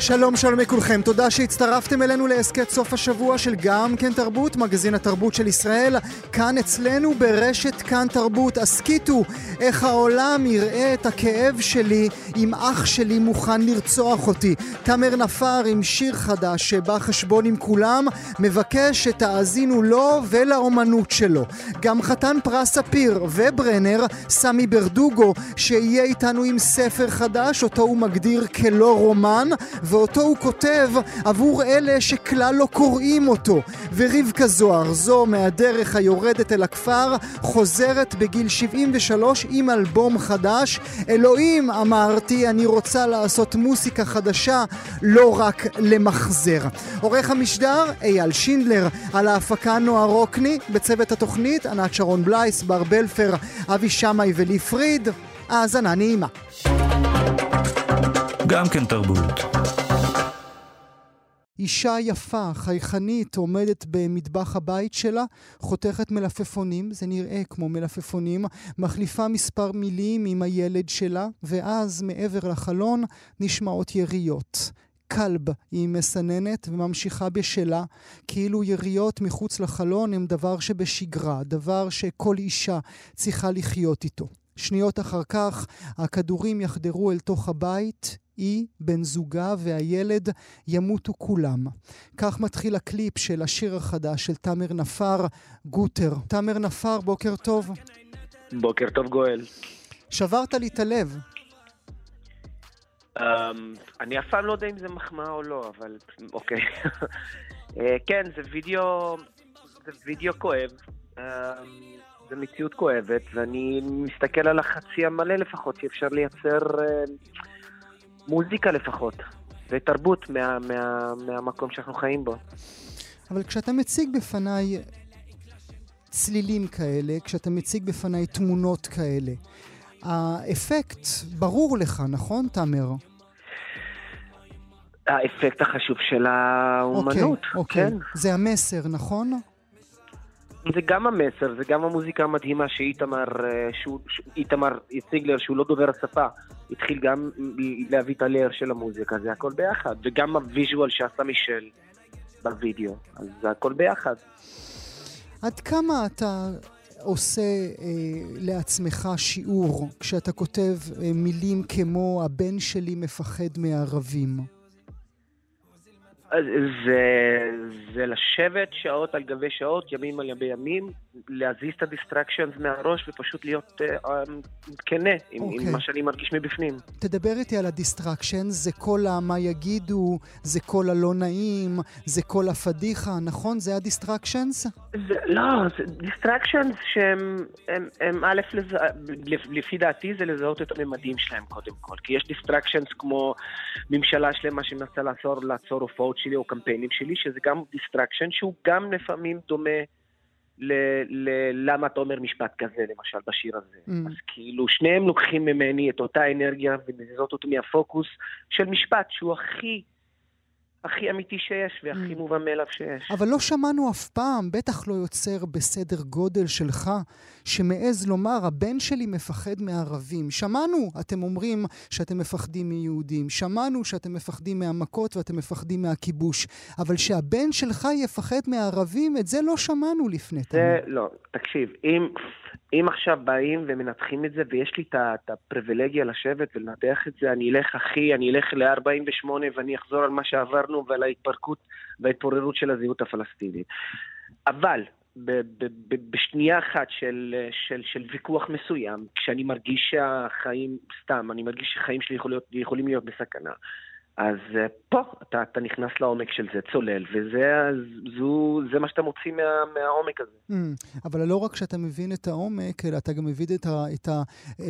שלום שלום לכולכם, תודה שהצטרפתם אלינו להסכת סוף השבוע של גם כן תרבות, מגזין התרבות של ישראל, כאן אצלנו ברשת כאן תרבות. הסכיתו איך העולם יראה את הכאב שלי אם אח שלי מוכן לרצוח אותי. תמר נפר עם שיר חדש שבא חשבון עם כולם, מבקש שתאזינו לו ולאומנות שלו. גם חתן פרס ספיר וברנר, סמי ברדוגו, שיהיה איתנו עם ספר חדש, אותו הוא מגדיר כלא רומן. ואותו הוא כותב עבור אלה שכלל לא קוראים אותו. ורבקה זוהר, זו מהדרך היורדת אל הכפר, חוזרת בגיל 73 עם אלבום חדש. אלוהים, אמרתי, אני רוצה לעשות מוסיקה חדשה, לא רק למחזר. עורך המשדר, אייל שינדלר, על ההפקה נועה רוקני, בצוות התוכנית, ענת שרון בלייס, בר בלפר, אבי שמאי ולי פריד. האזנה נעימה. גם כן תרבות. אישה יפה, חייכנית, עומדת במטבח הבית שלה, חותכת מלפפונים, זה נראה כמו מלפפונים, מחליפה מספר מילים עם הילד שלה, ואז מעבר לחלון נשמעות יריות. כלב היא מסננת וממשיכה בשלה, כאילו יריות מחוץ לחלון הם דבר שבשגרה, דבר שכל אישה צריכה לחיות איתו. שניות אחר כך הכדורים יחדרו אל תוך הבית, היא, בן זוגה והילד ימותו כולם. כך מתחיל הקליפ של השיר החדש של תאמר נפר, גוטר. תאמר נפר, בוקר טוב. בוקר טוב גואל. שברת לי את הלב. Um, אני אף פעם לא יודע אם זה מחמאה או לא, אבל אוקיי. uh, כן, זה וידאו, זה וידאו כואב. Um, זה מציאות כואבת, ואני מסתכל על החצי המלא לפחות, שאפשר לייצר... Uh, מוזיקה לפחות, ותרבות מה, מה, מהמקום שאנחנו חיים בו. אבל כשאתה מציג בפניי צלילים כאלה, כשאתה מציג בפניי תמונות כאלה, האפקט ברור לך, נכון, תאמר? האפקט החשוב של האומנות, אוקיי, אוקיי. כן. זה המסר, נכון? זה גם המסר, זה גם המוזיקה המדהימה שאיתמר, אה, שהוא, איתמר ציגלר, שהוא לא דובר השפה, התחיל גם להביא את ה layer של המוזיקה, זה הכל ביחד, וגם הוויז'ואל שעשה מישל בווידאו, אז זה הכל ביחד. עד כמה אתה עושה אה, לעצמך שיעור כשאתה כותב אה, מילים כמו הבן שלי מפחד מערבים? זה, זה לשבת שעות על גבי שעות, ימים על גבי ימים, להזיז את ה distractions מהראש ופשוט להיות uh, כנה עם, okay. עם אוקיי. מה שאני מרגיש מבפנים. תדבר איתי על ה distractions, זה כל המה יגידו, זה כל הלא נעים, זה כל הפדיחה, נכון? זה ה distractions? לא, זה distractions שהם, הם, הם א', לזה, לפי דעתי זה לזהות את הממדים שלהם קודם כל. כי יש distractions כמו ממשלה שלמה שמנסה לעצור, לעצור הופעות שלי או קמפיינים שלי, שזה גם distraction שהוא גם לפעמים דומה ל- ל- למה אתה אומר משפט כזה, למשל, בשיר הזה. Mm. אז כאילו, שניהם לוקחים ממני את אותה אנרגיה ומזיזות אותו מהפוקוס של משפט שהוא הכי... הכי אמיתי שיש והכי mm. מובן מאליו שיש. אבל לא שמענו אף פעם, בטח לא יוצר בסדר גודל שלך, שמעז לומר, הבן שלי מפחד מערבים. שמענו, אתם אומרים שאתם מפחדים מיהודים. שמענו שאתם מפחדים מהמכות ואתם מפחדים מהכיבוש. אבל שהבן שלך יפחד מערבים, את זה לא שמענו לפני. זה, לא, תקשיב, אם... אם עכשיו באים ומנתחים את זה, ויש לי את הפריבילגיה לשבת ולנתח את זה, אני אלך, אחי, אני אלך ל-48 ואני אחזור על מה שעברנו ועל ההתפרקות וההתפוררות של הזהות הפלסטינית. אבל ב- ב- ב- בשנייה אחת של, של, של ויכוח מסוים, כשאני מרגיש שהחיים, סתם, אני מרגיש שהחיים שלי יכול להיות, יכולים להיות בסכנה, אז uh, פה אתה, אתה נכנס לעומק של זה, צולל, וזה זו, זה מה שאתה מוציא מה, מהעומק הזה. Mm, אבל לא רק שאתה מבין את העומק, אלא אתה גם מבין את, ה, את, ה,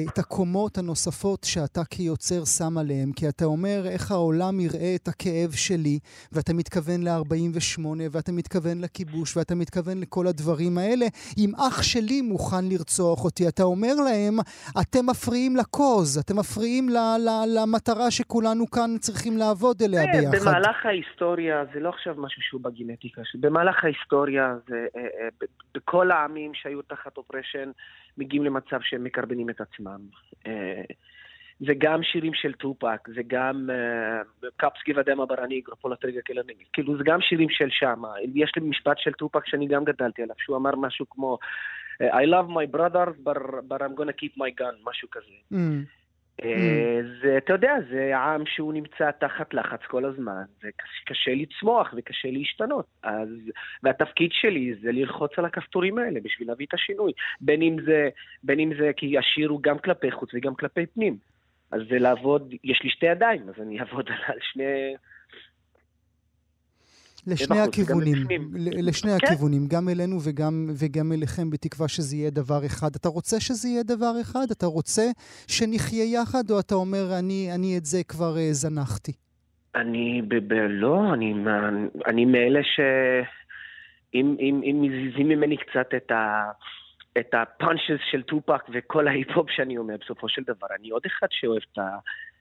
את הקומות הנוספות שאתה כיוצר שם עליהם. כי אתה אומר איך העולם יראה את הכאב שלי, ואתה מתכוון ל-48, ואתה מתכוון לכיבוש, ואתה מתכוון לכל הדברים האלה. אם אח שלי מוכן לרצוח אותי, אתה אומר להם, אתם מפריעים לקוז, אתם מפריעים ל, ל, למטרה שכולנו כאן צריכים לעבוד אליה כן, ביחד. במהלך ההיסטוריה, זה לא עכשיו משהו שהוא בגנטיקה, במהלך ההיסטוריה, זה, אה, אה, בכל העמים שהיו תחת אופרשן, מגיעים למצב שהם מקרבנים את עצמם. אה, זה גם שירים של טופק, זה גם קאפס גיבדמה ברניגרו, פולטריגה קלנגל, כאילו זה גם שירים של שמה. יש לי משפט של טופק שאני גם גדלתי עליו, שהוא אמר משהו כמו I love my brothers, but, but I'm gonna keep my gun, משהו כזה. Mm. אה, זה, אתה יודע, זה עם שהוא נמצא תחת לחץ כל הזמן, וקשה לצמוח וקשה להשתנות. אז, והתפקיד שלי זה ללחוץ על הכפתורים האלה בשביל להביא את השינוי. בין אם זה, בין אם זה כי השיר הוא גם כלפי חוץ וגם כלפי פנים. אז זה לעבוד, יש לי שתי ידיים, אז אני אעבוד על שני... לשני הכיוונים, לשני כן. הכיוונים, גם אלינו וגם, וגם אליכם, בתקווה שזה יהיה דבר אחד. אתה רוצה שזה יהיה דבר אחד? אתה רוצה שנחיה יחד, או אתה אומר, אני, אני את זה כבר uh, זנחתי? אני, ב- ב- לא, אני, אני מאלה ש... אם, אם, אם מזיזים ממני קצת את ה... את הפאנצ'ס של טופק וכל ההיפ-הופ שאני אומר בסופו של דבר. אני עוד אחד שאוהב את ה...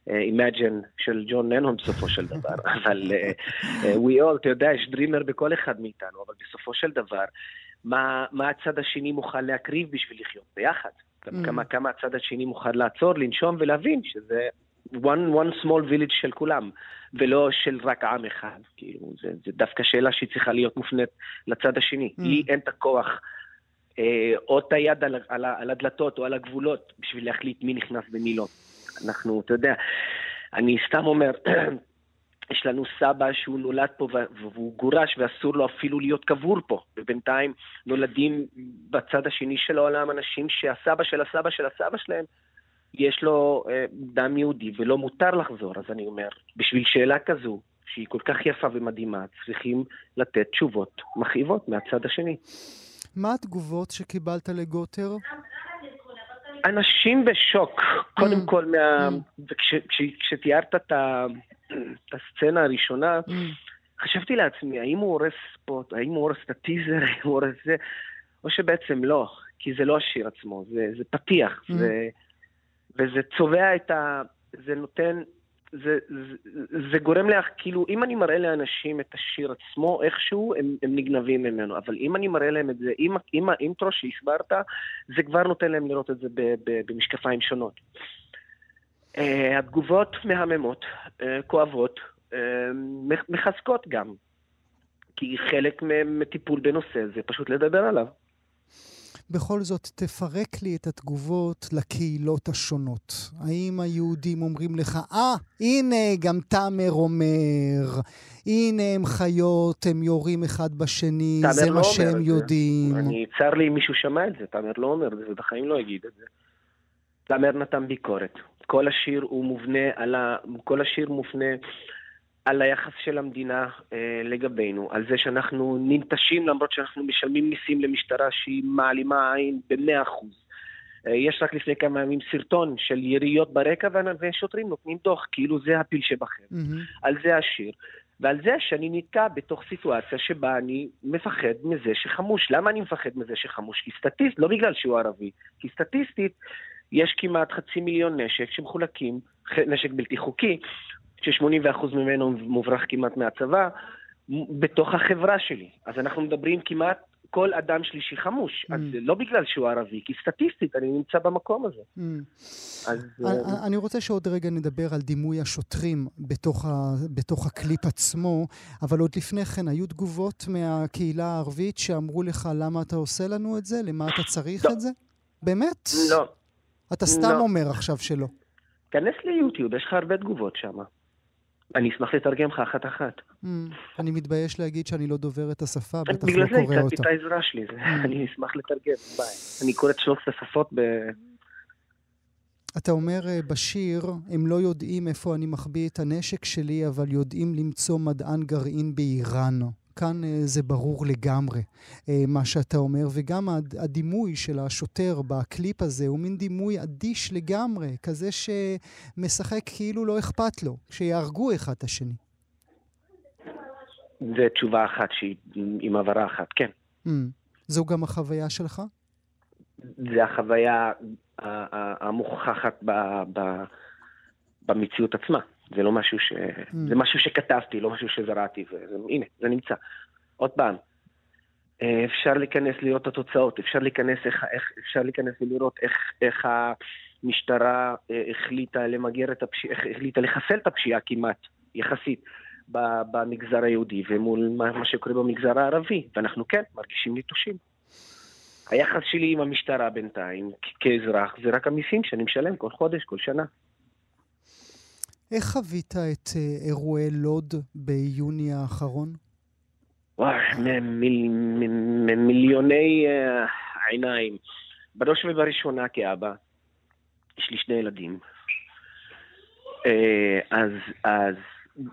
Imagine של ג'ון לנון בסופו של דבר, אבל uh, We All, אתה יודע, יש דרימר בכל אחד מאיתנו, אבל בסופו של דבר, מה, מה הצד השני מוכן להקריב בשביל לחיות ביחד? Mm. כמה, כמה הצד השני מוכן לעצור, לנשום ולהבין שזה one, one small village של כולם, ולא של רק עם אחד. כאילו, זה, זה דווקא שאלה שהיא צריכה להיות מופנית לצד השני. Mm. לי אין את הכוח. אה, או את היד על, על, על הדלתות או על הגבולות בשביל להחליט מי נכנס ומי לא. אנחנו, אתה יודע, אני סתם אומר, יש לנו סבא שהוא נולד פה והוא גורש ואסור לו אפילו להיות קבור פה. ובינתיים נולדים בצד השני של העולם אנשים שהסבא של הסבא של הסבא שלהם, יש לו אה, דם יהודי ולא מותר לחזור. אז אני אומר, בשביל שאלה כזו, שהיא כל כך יפה ומדהימה, צריכים לתת תשובות מכאיבות מהצד השני. מה התגובות שקיבלת לגוטר? אנשים בשוק, קודם mm. כל, מה... Mm. כשתיארת את הסצנה הראשונה, mm. חשבתי לעצמי, האם הוא הורס ספוט, האם הוא הורס את הטיזר, האם הוא הורס זה, או שבעצם לא, כי זה לא השיר עצמו, זה, זה פתיח, זה, וזה צובע את ה... זה נותן זה, זה, זה גורם לך, כאילו, אם אני מראה לאנשים את השיר עצמו, איכשהו הם, הם נגנבים ממנו. אבל אם אני מראה להם את זה עם, עם האינטרו שהסברת, זה כבר נותן להם לראות את זה ב, ב, במשקפיים שונות. Uh, התגובות מהממות, uh, כואבות, uh, מחזקות גם. כי חלק מטיפול בנושא זה פשוט לדבר עליו. בכל זאת, תפרק לי את התגובות לקהילות השונות. האם היהודים אומרים לך, אה, ah, הנה, גם תאמר אומר, הנה הם חיות, הם יורים אחד בשני, זה לא מה שהם יודעים. אני, צר לי אם מישהו שמע את זה, תאמר לא אומר את זה, ובחיים לא יגיד את זה. תאמר נתן ביקורת. כל השיר הוא מובנה על ה... כל השיר מופנה על היחס של המדינה אה, לגבינו, על זה שאנחנו ננטשים למרות שאנחנו משלמים מיסים למשטרה שהיא מעלימה עין במאה אחוז. אה, יש רק לפני כמה ימים סרטון של יריות ברקע ושוטרים נותנים דוח, כאילו זה הפיל שבחר. Mm-hmm. על זה השיר. ועל זה שאני נתקע בתוך סיטואציה שבה אני מפחד מזה שחמוש. למה אני מפחד מזה שחמוש? כי סטטיסט, לא בגלל שהוא ערבי, כי סטטיסטית יש כמעט חצי מיליון נשק שמחולקים, נשק בלתי חוקי, ש-80% ממנו מוברח כמעט מהצבא, בתוך החברה שלי. אז אנחנו מדברים כמעט כל אדם שלישי חמוש. Mm. אז לא בגלל שהוא ערבי, כי סטטיסטית אני נמצא במקום הזה. Mm. אז... אני, אני רוצה שעוד רגע נדבר על דימוי השוטרים בתוך, ה, בתוך הקליפ עצמו, אבל עוד לפני כן, היו תגובות מהקהילה הערבית שאמרו לך למה אתה עושה לנו את זה? למה אתה צריך לא. את זה? באמת? לא. אתה סתם לא. אומר עכשיו שלא. כנס ליוטיוב, יש לך הרבה תגובות שם. אני אשמח לתרגם לך אחת-אחת. Mm, אני מתבייש להגיד שאני לא דובר את השפה, בטח לא קורא אותה. בגלל זה הצעתי את העזרה שלי, mm. אני אשמח לתרגם, ביי. אני קורא את שלושת השפות ב... אתה אומר אה, בשיר, הם לא יודעים איפה אני מחביא את הנשק שלי, אבל יודעים למצוא מדען גרעין באיראן. כאן אה, זה ברור לגמרי אה, מה שאתה אומר, וגם הדימוי של השוטר בקליפ הזה הוא מין דימוי אדיש לגמרי, כזה שמשחק כאילו לא אכפת לו, שיהרגו אחד את השני. זו תשובה אחת שהיא עם הבהרה אחת, כן. Mm. זו גם החוויה שלך? זה החוויה המוכחת ב, ב, במציאות עצמה. זה לא משהו ש... Mm. זה משהו שכתבתי, לא משהו שזרעתי, והנה, זה נמצא. עוד פעם, אה, אפשר להיכנס לראות את התוצאות, אפשר להיכנס, איך, איך, אפשר להיכנס ולראות איך, איך המשטרה אה, החליטה למגר את הפשיעה, איך החליטה לחסל את הפשיעה כמעט, יחסית, במגזר היהודי ומול מה, מה שקורה במגזר הערבי, ואנחנו כן מרגישים נטושים. היחס שלי עם המשטרה בינתיים, כאזרח, זה רק המיסים שאני משלם כל חודש, כל שנה. איך חווית את אה, אירועי לוד ביוני האחרון? וואי, ממיליוני אה, עיניים. בראש ובראשונה כאבא, יש לי שני ילדים. אה, אז, אז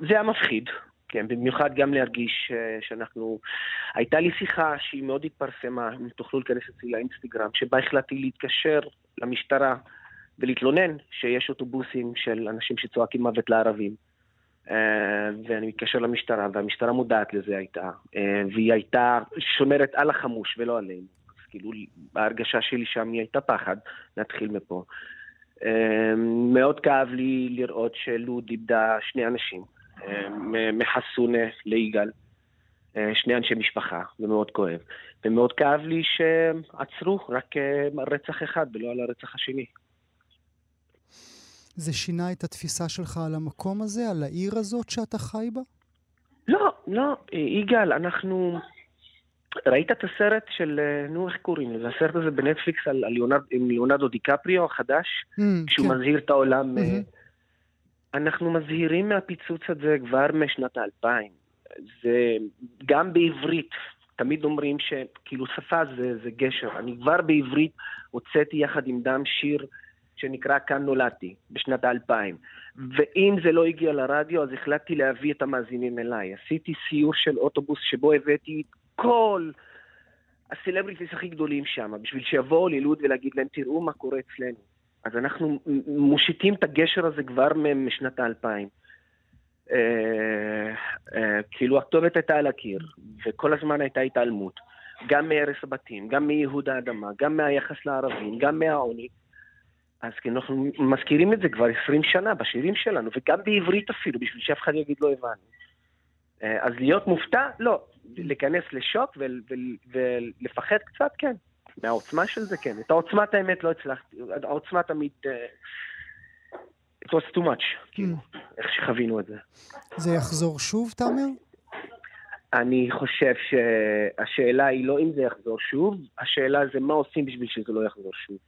זה היה מפחיד, כן, במיוחד גם להרגיש שאנחנו... הייתה לי שיחה שהיא מאוד התפרסמה, אם תוכלו להיכנס אצלי לאינסטגרם, שבה החלטתי להתקשר למשטרה ולהתלונן שיש אוטובוסים של אנשים שצועקים מוות לערבים. Uh, ואני מתקשר למשטרה, והמשטרה מודעת לזה הייתה, uh, והיא הייתה שומרת על החמוש ולא עלינו. אז כאילו, ההרגשה שלי שם היא הייתה פחד, נתחיל מפה. Uh, מאוד כאב לי לראות שלוד איבדה שני אנשים, מחסונה ליגאל, שני אנשי משפחה, זה מאוד כואב. ומאוד כאב לי שעצרו רק רצח אחד ולא על הרצח השני. זה שינה את התפיסה שלך על המקום הזה, על העיר הזאת שאתה חי בה? לא, לא, יגאל, אנחנו... ראית את הסרט של, אה, נו, איך קוראים לזה? הסרט הזה בנטפליקס על, על ליאונרד, עם ליאונרדו דיקפריו החדש, mm, כשהוא כן. מזהיר את העולם. Mm-hmm. אנחנו מזהירים מהפיצוץ הזה כבר משנת האלפיים. זה גם בעברית, תמיד אומרים שכאילו שפה זה, זה גשר. אני כבר בעברית הוצאתי יחד עם דם שיר שנקרא כאן נולדתי, בשנת האלפיים. ואם זה לא הגיע לרדיו, אז החלטתי להביא את המאזינים אליי. עשיתי סיור של אוטובוס שבו הבאתי את כל הסלבריטיס הכי גדולים שם, בשביל שיבואו ללוד ולהגיד להם, תראו מה קורה אצלנו. אז אנחנו מושיטים את הגשר הזה כבר משנת האלפיים. אה, אה, כאילו הכתובת הייתה על הקיר, וכל הזמן הייתה התעלמות. גם מהרס הבתים, גם מייהוד האדמה, גם מהיחס לערבים, גם מהעוני. אז כי אנחנו מזכירים את זה כבר 20 שנה בשירים שלנו, וגם בעברית אפילו, בשביל שאף אחד יגיד לא הבנו. אה, אז להיות מופתע, לא. להיכנס לשוק ולפחד קצת, כן. מהעוצמה של זה, כן. את העוצמת האמת לא הצלחתי, העוצמה תמיד... Uh, it was too much, כאילו, mm. איך שחווינו את זה. זה יחזור שוב, תאמר? אני חושב שהשאלה היא לא אם זה יחזור שוב, השאלה זה מה עושים בשביל שזה לא יחזור שוב.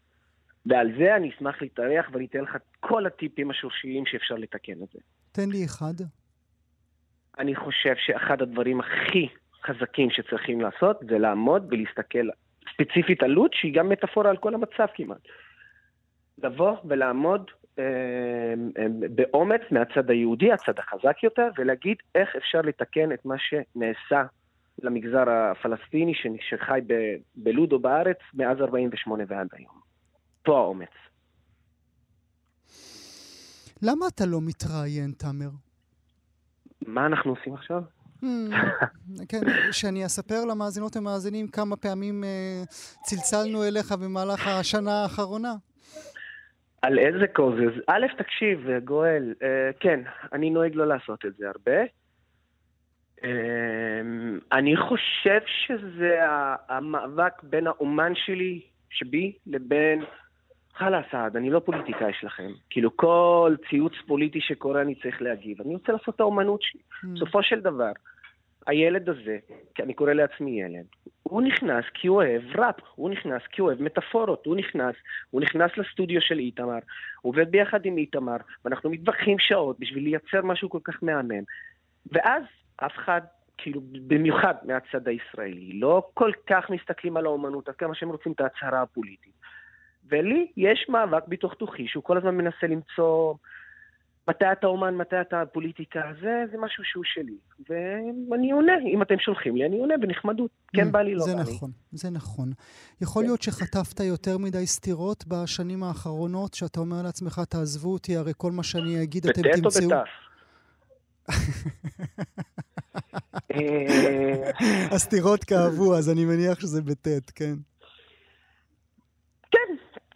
ועל זה אני אשמח להתארח ואני אתן לך את כל הטיפים השורשיים שאפשר לתקן את זה. תן לי אחד. אני חושב שאחד הדברים הכי חזקים שצריכים לעשות זה לעמוד ולהסתכל ספציפית על לוד, שהיא גם מטאפורה על כל המצב כמעט. לבוא ולעמוד אה, אה, באומץ מהצד היהודי, הצד החזק יותר, ולהגיד איך אפשר לתקן את מה שנעשה למגזר הפלסטיני שחי בלוד או בארץ מאז 48' ועד היום. פה האומץ. למה אתה לא מתראיין, תאמר? מה אנחנו עושים עכשיו? Hmm, כן, שאני אספר למאזינות ומאזינים כמה פעמים אה, צלצלנו אליך במהלך השנה האחרונה. על איזה קוזז? א', תקשיב, גואל, אה, כן, אני נוהג לא לעשות את זה הרבה. אה, אני חושב שזה המאבק בין האומן שלי, שבי, לבין חלאס, סעד, אני לא פוליטיקאי שלכם. כאילו, כל ציוץ פוליטי שקורה אני צריך להגיב. אני רוצה לעשות את האומנות שלי. Mm. בסופו של דבר, הילד הזה, כי אני קורא לעצמי ילד, הוא נכנס כי הוא אוהב ראפ, הוא נכנס כי הוא אוהב מטאפורות, הוא נכנס, הוא נכנס לסטודיו של איתמר, הוא עובד ביחד עם איתמר, ואנחנו מתווכחים שעות בשביל לייצר משהו כל כך מהמם. ואז אף אחד, כאילו, במיוחד מהצד הישראלי, לא כל כך מסתכלים על האומנות, עד כמה שהם רוצים את ההצהרה הפוליטית. ולי יש מאבק בתוך תוכי שהוא כל הזמן מנסה למצוא מתי אתה אומן, מתי אתה פוליטיקה, זה, זה משהו שהוא שלי. ואני עונה, אם אתם שולחים לי, אני עונה בנחמדות. כן Mm, בא לי, לא זה בא לי. נכון, זה נכון. יכול כן. להיות שחטפת יותר מדי סתירות בשנים האחרונות, שאתה אומר לעצמך, תעזבו אותי, הרי כל מה שאני אגיד אתם בטט או תמצאו... בתף? אה, הסתירות כאבו, אז אני מניח שזה בטית, כן.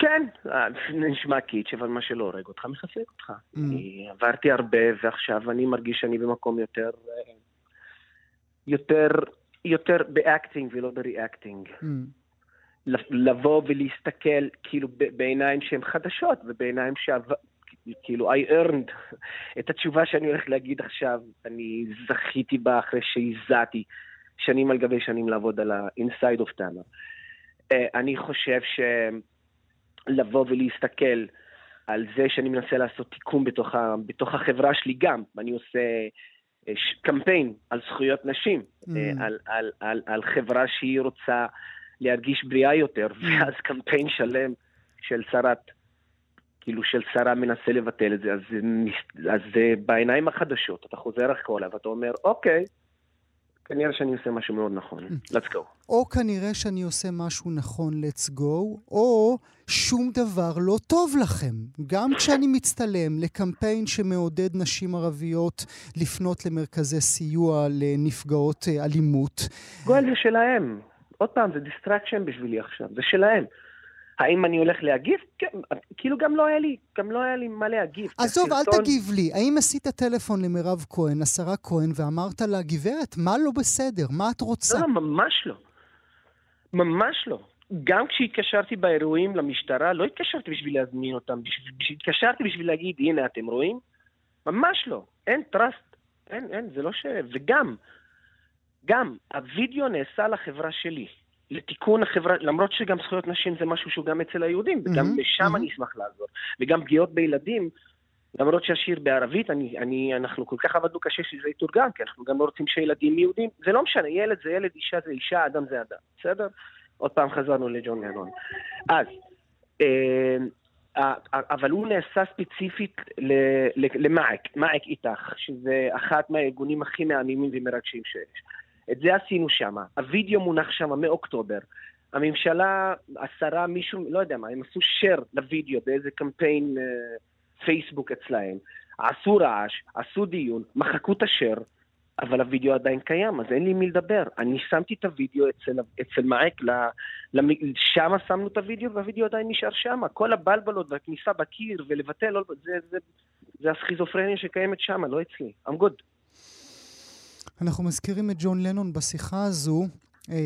כן, אה, נשמע קיטש, אבל מה שלא הורג אותך, מחזק אותך. Mm. אני עברתי הרבה, ועכשיו אני מרגיש שאני במקום יותר... אה, יותר, יותר ב acting ולא ב reacting. Mm. לבוא ולהסתכל כאילו בעיניים שהן חדשות ובעיניים שעב... כאילו I earned את התשובה שאני הולך להגיד עכשיו, אני זכיתי בה אחרי שהזעתי שנים על גבי שנים לעבוד על ה- inside of Tamer. אה, אני חושב שלבוא ולהסתכל על זה שאני מנסה לעשות תיקון בתוך, ה... בתוך החברה שלי גם, ואני עושה אה, ש- קמפיין על זכויות נשים, Mm. אה, על, על, על, על חברה שהיא רוצה להרגיש בריאה יותר, ואז קמפיין שלם של שרת, כאילו של שרה מנסה לבטל את זה, אז, אז בעיניים החדשות, אתה חוזר אחורה ואתה אומר, אוקיי, כנראה שאני עושה משהו מאוד נכון, let's go. או כנראה שאני עושה משהו נכון, let's go, או שום דבר לא טוב לכם. גם כשאני מצטלם לקמפיין שמעודד נשים ערביות לפנות למרכזי סיוע לנפגעות אה, אלימות, גועל זה שלהם. עוד פעם, זה distraction בשבילי עכשיו, זה שלהם. האם אני הולך להגיב? כן, כאילו גם לא היה לי, גם לא היה לי מה להגיב. עזוב, אל תגיב לי. האם עשית טלפון למירב כהן, לשרה כהן, ואמרת לה, גברת, מה לא בסדר? מה את רוצה? לא, לא, ממש לא. ממש לא. גם כשהתקשרתי באירועים למשטרה, לא התקשרתי בשביל להזמין אותם, בשביל- בשביל- התקשרתי בשביל להגיד, הנה, אתם רואים? ממש לא. אין טראסט. אין, אין, זה לא ש... וגם, גם, הווידאו נעשה לחברה שלי. לתיקון החברה, למרות שגם זכויות נשים זה משהו שהוא גם אצל היהודים, וגם מהמם, לשם מהמם. אני אשמח לעזור. וגם פגיעות בילדים, למרות שהשיר בערבית, אני, אני, אנחנו כל כך עבדנו קשה שזה יתורגם, כי אנחנו גם לא רוצים שילדים יהודים, זה לא משנה, ילד זה ילד, אישה זה אישה, אדם זה אדם, בסדר? עוד פעם חזרנו לג'ון לנון. אז, אה, אבל הוא נעשה ספציפית למעק, מעק איתך, שזה אחת מהארגונים הכי מהממים ומרגשים שיש. את זה עשינו שם. הווידאו מונח שם מאוקטובר. הממשלה, השרה, מישהו, לא יודע מה, הם עשו share לוידאו באיזה קמפיין אה, פייסבוק אצלהם. עשו רעש, עשו דיון, מחקו את השאר, אבל הוידאו עדיין קיים, אז אין לי מי לדבר. אני שמתי את הוידאו אצל, אצל מעק, שם שמנו את הוידאו, והוידאו עדיין נשאר שם. כל הבלבלות והכניסה בקיר ולבטל, לא, זה, זה, זה הסכיזופרניה שקיימת שם, לא אצלי. I'm good. אנחנו מזכירים את ג'ון לנון בשיחה הזו, אה,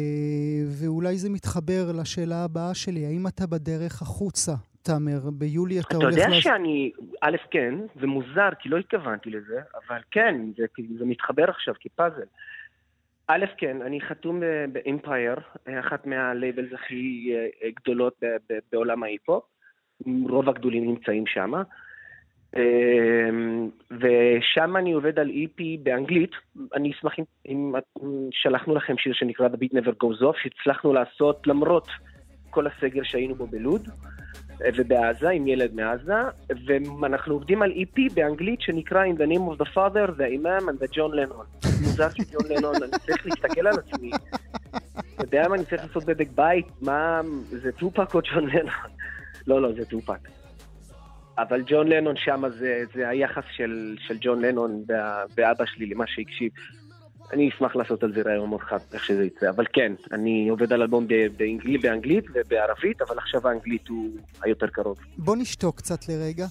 ואולי זה מתחבר לשאלה הבאה שלי, האם אתה בדרך החוצה, תאמר? ביולי אתה אתה הולך... יודע לעש- שאני, א', כן, זה מוזר, כי לא התכוונתי לזה, אבל כן, זה, זה מתחבר עכשיו כפאזל. א', כן, אני חתום ב- באמפייר, אחת מה labels הכי אה, גדולות בעולם ההיפ-הופ. רוב הגדולים נמצאים שם. ושם אני עובד על EP באנגלית. אני אשמח אם, אם שלחנו לכם שיר שנקרא The Beat Never Goes Off, שהצלחנו לעשות למרות כל הסגר שהיינו בו בלוד. ובעזה, עם ילד מעזה, ואנחנו עובדים על EP באנגלית שנקרא In the name of the father, the imam and the John Lennon. מוזר שג'ון לנון, אני צריך להסתכל על עצמי. אתה יודע מה אני צריך לעשות בדק בית? מה, זה טופק או ג'ון לנון? לא, לא, זה טופק. אבל ג'ון לנון שם זה, זה היחס של, של ג'ון לנון וה- ואבא שלי למה שהקשיב. אני אשמח לעשות על זה רעיון מאוד חד, איך שזה יצא. אבל כן, אני עובד על אלבום ב- באנגלית, באנגלית ובערבית, אבל עכשיו האנגלית הוא היותר קרוב. בוא נשתוק קצת לרגע.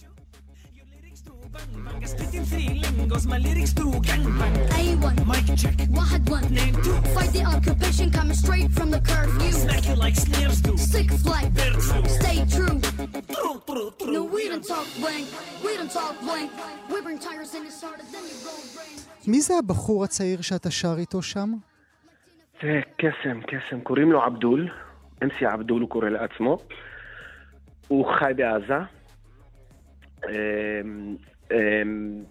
Spitting three lingos, my lyrics do gangbang. A1, Mic check, واحد one. name two. Fight the occupation coming straight from the curfew. Smack you like snares do. Sick flight, They're true. מי זה הבחור הצעיר שאתה שר איתו שם? זה קסם, קסם. קוראים לו עבדול, אמסי עבדול הוא קורא לעצמו. הוא חי בעזה. אמ, אמ,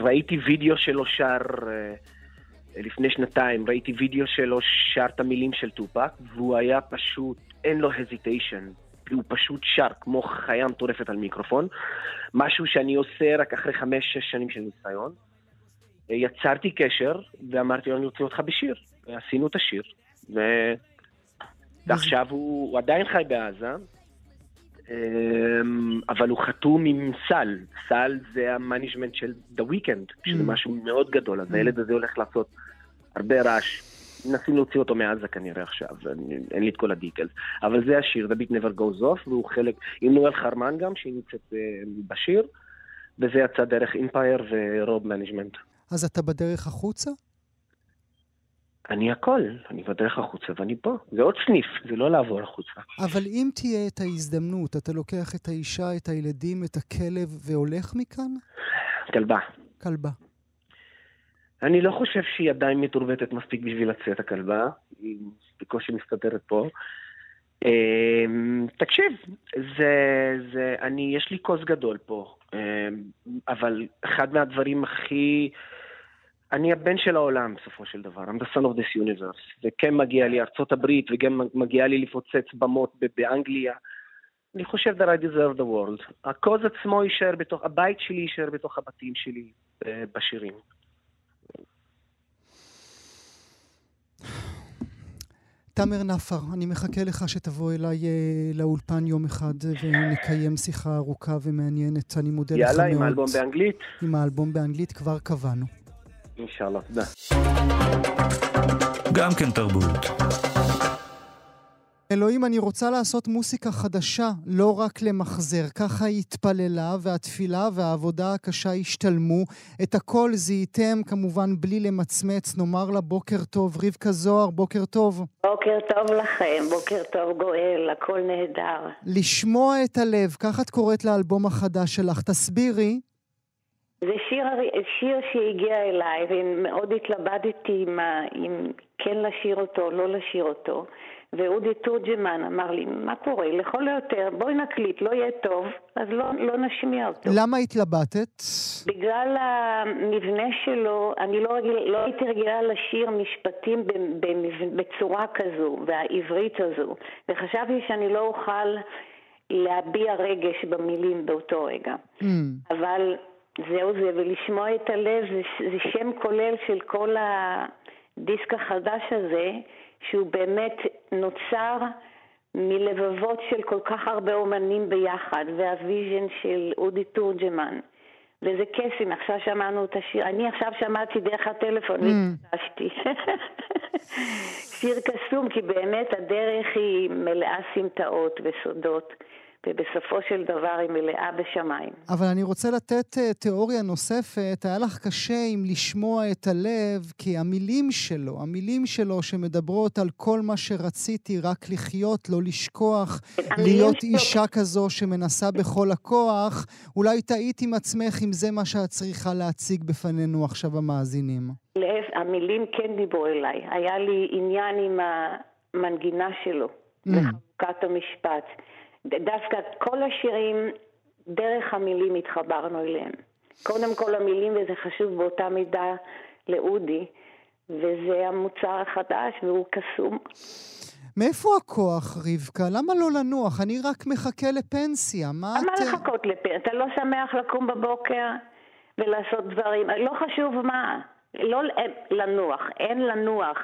ראיתי וידאו שלו שר אה, לפני שנתיים, ראיתי וידאו שלו שר את המילים של טופק, והוא היה פשוט, אין לו hesitation. הוא פשוט שר כמו חיה מטורפת על מיקרופון. משהו שאני עושה רק אחרי חמש-שש שנים של ניסיון. אה, יצרתי קשר, ואמרתי לו, אני רוצה אותך בשיר. ועשינו את השיר. ו... ועכשיו הוא, הוא עדיין חי בעזה, אמ, אבל הוא חתום עם סל. סל זה ה management של The Weeknd, שזה Mm. משהו מאוד גדול. אז הילד הזה הולך לעשות הרבה רעש. מנסים להוציא אותו מעזה כנראה עכשיו, אין לי את כל ה details. אבל זה השיר, The Beat Never Goes Off, והוא חלק, עם נואל חרמאן גם, שהיא נמצאת אה, בשיר, וזה יצא דרך אימפייר ורוב management. אז אתה בדרך החוצה? אני הכל, אני בדרך החוצה ואני פה. זה עוד סניף, זה לא לעבור החוצה. אבל אם תהיה את ההזדמנות, אתה לוקח את האישה, את הילדים, את הכלב, והולך מכאן? כלבה. כלבה. אני לא חושב שהיא עדיין מתורבתת מספיק בשביל לצאת הכלבה, היא בקושי מסתדרת פה. אמ, תקשיב, זה, זה, אני, יש לי כוס גדול פה, אמ, אבל אחד מהדברים הכי... אני הבן של העולם בסופו של דבר, I'm the son of this universe, וכן מגיע לי ארצות הברית, וגם מגיע לי לפוצץ במות באנגליה. אני חושב that I deserve the world. הכוז עצמו יישאר בתוך, הבית שלי יישאר בתוך הבתים שלי אה, בשירים. תאמר נפר, אני מחכה לך שתבוא אליי אה, לאולפן יום אחד ונקיים שיחה ארוכה ומעניינת. אני מודה לך מאוד. יאללה, עם האלבום באנגלית? עם האלבום באנגלית כבר קבענו. אינשאללה, תודה. גם כן תרבות. אלוהים, אני רוצה לעשות מוסיקה חדשה, לא רק למחזר. ככה היא התפללה, והתפילה והעבודה הקשה השתלמו. את הכל זיהיתם, כמובן בלי למצמץ. נאמר לה בוקר טוב. רבקה זוהר, בוקר טוב. בוקר טוב לכם, בוקר טוב גואל, הכל נהדר. לשמוע את הלב, ככה את קוראת לאלבום החדש שלך. תסבירי. זה שיר, שיר שהגיע אליי, ומאוד התלבטתי אם כן לשיר אותו או לא לשיר אותו. ואודי תורג'מן אמר לי, מה קורה? לכל היותר, בואי נקליט, לא יהיה טוב, אז לא, לא נשמיע אותו. למה התלבטת? בגלל המבנה שלו, אני לא, רגיל, לא הייתי רגילה לשיר משפטים בצורה כזו, והעברית הזו, וחשבתי שאני לא אוכל להביע רגש במילים באותו רגע. Mm. אבל זהו זה, ולשמוע את הלב זה, זה שם כולל של כל הדיסק החדש הזה, שהוא באמת נוצר מלבבות של כל כך הרבה אומנים ביחד, והוויז'ן של אודי תורג'מן. וזה קסם, עכשיו שמענו את השיר, אני עכשיו שמעתי דרך הטלפון והתרגשתי. שיר קסום, כי באמת הדרך היא מלאה סמטאות וסודות, ובסופו של דבר היא מלאה בשמיים. אבל אני רוצה לתת uh, תיאוריה נוספת. היה לך קשה עם לשמוע את הלב, כי המילים שלו, המילים שלו שמדברות על כל מה שרציתי, רק לחיות, לא לשכוח, להיות שלו- אישה כזו שמנסה בכל הכוח, אולי טעית עם עצמך אם זה מה שאת צריכה להציג בפנינו עכשיו המאזינים. להפ- המילים כן דיברו אליי. היה לי עניין עם המנגינה שלו, Mm. בחלוקת המשפט. דווקא כל השירים, דרך המילים התחברנו אליהם. קודם כל המילים, וזה חשוב באותה מידה לאודי, וזה המוצר החדש, והוא קסום. מאיפה הכוח, רבקה? למה לא לנוח? אני רק מחכה לפנסיה. מה למה את... לחכות לפ... אתה לא שמח לקום בבוקר ולעשות דברים? לא חשוב מה. לא לנוח, אין לנוח.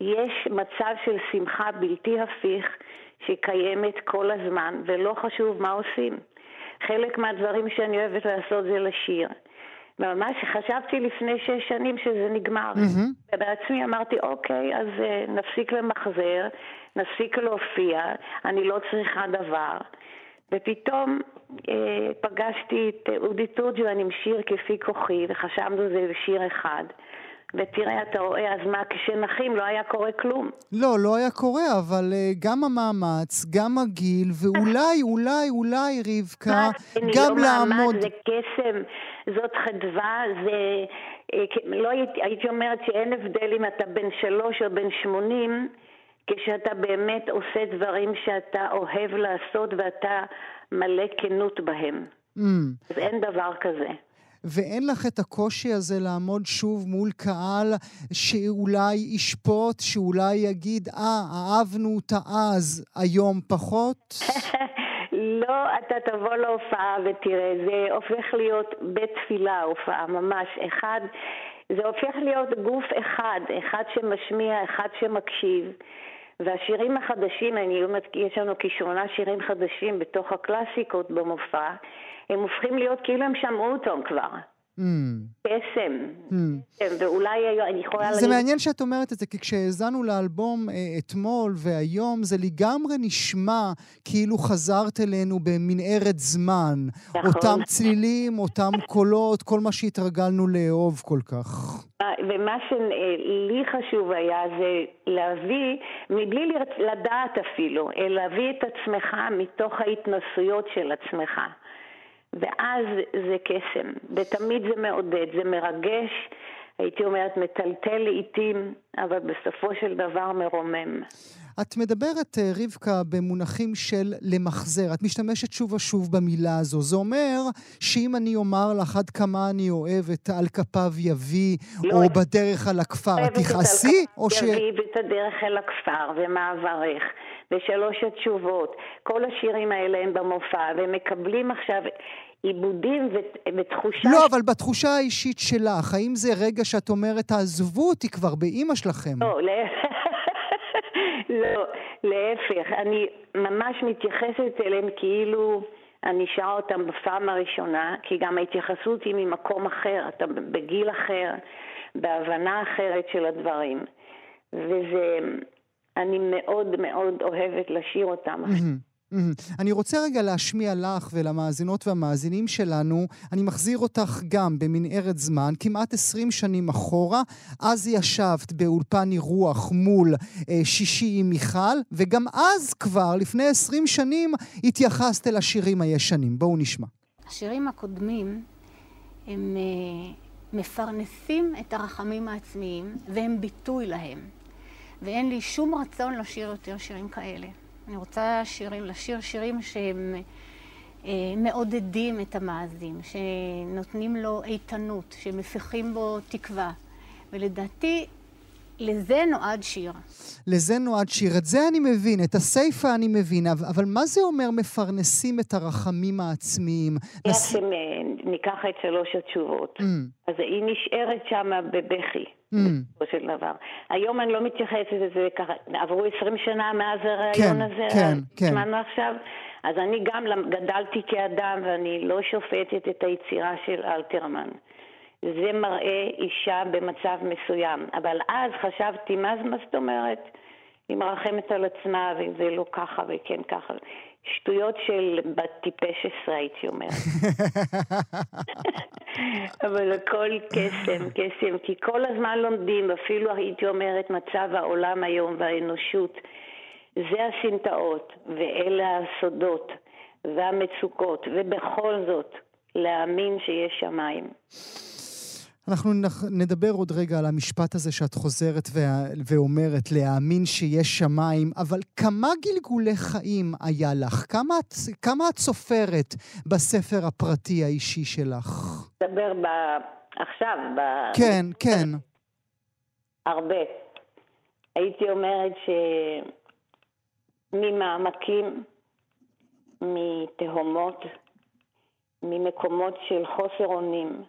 יש מצב של שמחה בלתי הפיך שקיימת כל הזמן, ולא חשוב מה עושים. חלק מהדברים שאני אוהבת לעשות זה לשיר. ממש חשבתי לפני שש שנים שזה נגמר. מהמם. ובעצמי אמרתי, אוקיי, אז uh, נפסיק למחזר, נפסיק להופיע, אני לא צריכה דבר. ופתאום אה, פגשתי את אודי תורג'מן עם שיר כפי כוחי, וחשבנו זה שיר אחד. ותראה, אתה רואה, אז מה, כשנחים לא היה קורה כלום. לא, לא היה קורה, אבל uh, גם המאמץ, גם הגיל, ואולי, אולי, אולי, רבקה, מה, גם לא לעמוד... מעמד, זה קסם, זאת חדווה, זה... אה, לא הייתי, הייתי אומרת שאין הבדל אם אתה בן שלוש או בן שמונים, כשאתה באמת עושה דברים שאתה אוהב לעשות ואתה מלא כנות בהם. Mm. אז אין דבר כזה. ואין לך את הקושי הזה לעמוד שוב מול קהל שאולי ישפוט, שאולי יגיד, אה, אהבנו אותה אז, היום פחות? לא, אתה תבוא להופעה ותראה, זה הופך להיות בית תפילה, הופעה, ממש. אחד, זה הופך להיות גוף אחד, אחד שמשמיע, אחד שמקשיב. והשירים החדשים, אני יש לנו כשמונה שירים חדשים בתוך הקלאסיקות במופע, הם הופכים להיות כאילו הם שמעו אותם כבר. קסם. קסם, ואולי אני יכולה זה מעניין שאת אומרת את זה, כי כשהאזנו לאלבום אה, אתמול והיום, זה לגמרי נשמע כאילו חזרת אלינו במנהרת זמן. נכון. אותם צלילים, אותם קולות, כל מה שהתרגלנו לאהוב כל כך. ומה שלי חשוב היה זה להביא, מבלי לדעת אפילו, להביא את עצמך מתוך ההתנסויות של עצמך. ואז זה קסם, ותמיד זה מעודד, זה מרגש, הייתי אומרת מטלטל לעיתים, אבל בסופו של דבר מרומם. את מדברת, אה, רבקה, במונחים של למחזר. את משתמשת שוב ושוב במילה הזו. זה אומר שאם אני אומר לך עד כמה אני אוהב את על כפיו יביא, לא, או את- בדרך על הכפר, את תכעסי? או ש... יביא ואת הדרך אל הכפר, ומעברך, ושלוש התשובות. כל השירים האלה הם במופע, והם מקבלים עכשיו עיבודים ותחושה... לא, אבל בתחושה האישית שלך, האם זה רגע שאת אומרת, תעזבו אותי כבר באימא שלכם? לא, לא, להפך, אני ממש מתייחסת אליהם כאילו אני שרה אותם בפעם הראשונה, כי גם ההתייחסות היא ממקום אחר, אתה בגיל אחר, בהבנה אחרת של הדברים. וזה, אני מאוד מאוד אוהבת לשיר אותם. אני רוצה רגע להשמיע לך ולמאזינות והמאזינים שלנו, אני מחזיר אותך גם במנהרת זמן, כמעט 20 שנים אחורה. אז ישבת באולפן אירוח מול אה, שישי עם מיכל, וגם אז כבר, לפני 20 שנים, התייחסת אל השירים הישנים. בואו נשמע. השירים הקודמים הם אה, מפרנסים את הרחמים העצמיים והם ביטוי להם. ואין לי שום רצון לשיר יותר שירים כאלה. אני רוצה שירים, לשיר שירים שהם אה, מעודדים את המאזין, שנותנים לו איתנות, שמפיחים בו תקווה. ולדעתי, לזה נועד שיר. לזה נועד שיר. את זה אני מבין, את הסיפה אני מבין, אבל, מה זה אומר מפרנסים את הרחמים העצמיים? איך נס- שניקח את שלוש התשובות. Mm, אז היא נשארת שם בבכי, mm. בסופו של דבר. היום אני לא מתייחסת לזה ככה, עברו 20 שנה מאז כן, הרעיון הזה, כן, כן. שמענו עכשיו, אז אני גם גדלתי כאדם ואני לא שופטת את היצירה של אלתרמן. זה מראה אישה במצב מסוים. אבל אז חשבתי, מה, זאת אומרת? היא מרחמת על עצמה וזה לא ככה וכן ככה. שטויות של בת טיפש עשרה הייתי אומרת. אבל הכל קסם, קסם, כי כל הזמן לומדים, אפילו הייתי אומרת מצב העולם היום והאנושות, זה הסמטאות ואלה הסודות והמצוקות, ובכל זאת להאמין שיש שמיים. אנחנו נח- נדבר עוד רגע על המשפט הזה שאת חוזרת ואומרת, להאמין שיש שמיים, אבל כמה גלגולי חיים היה לך? כמה כמה את סופרת בספר הפרטי האישי שלך? דבר ב... עכשיו, ב... כן, כן. הרבה. הייתי אומרת שממעמקים, מתהומות, ממקומות של חוסר אונים,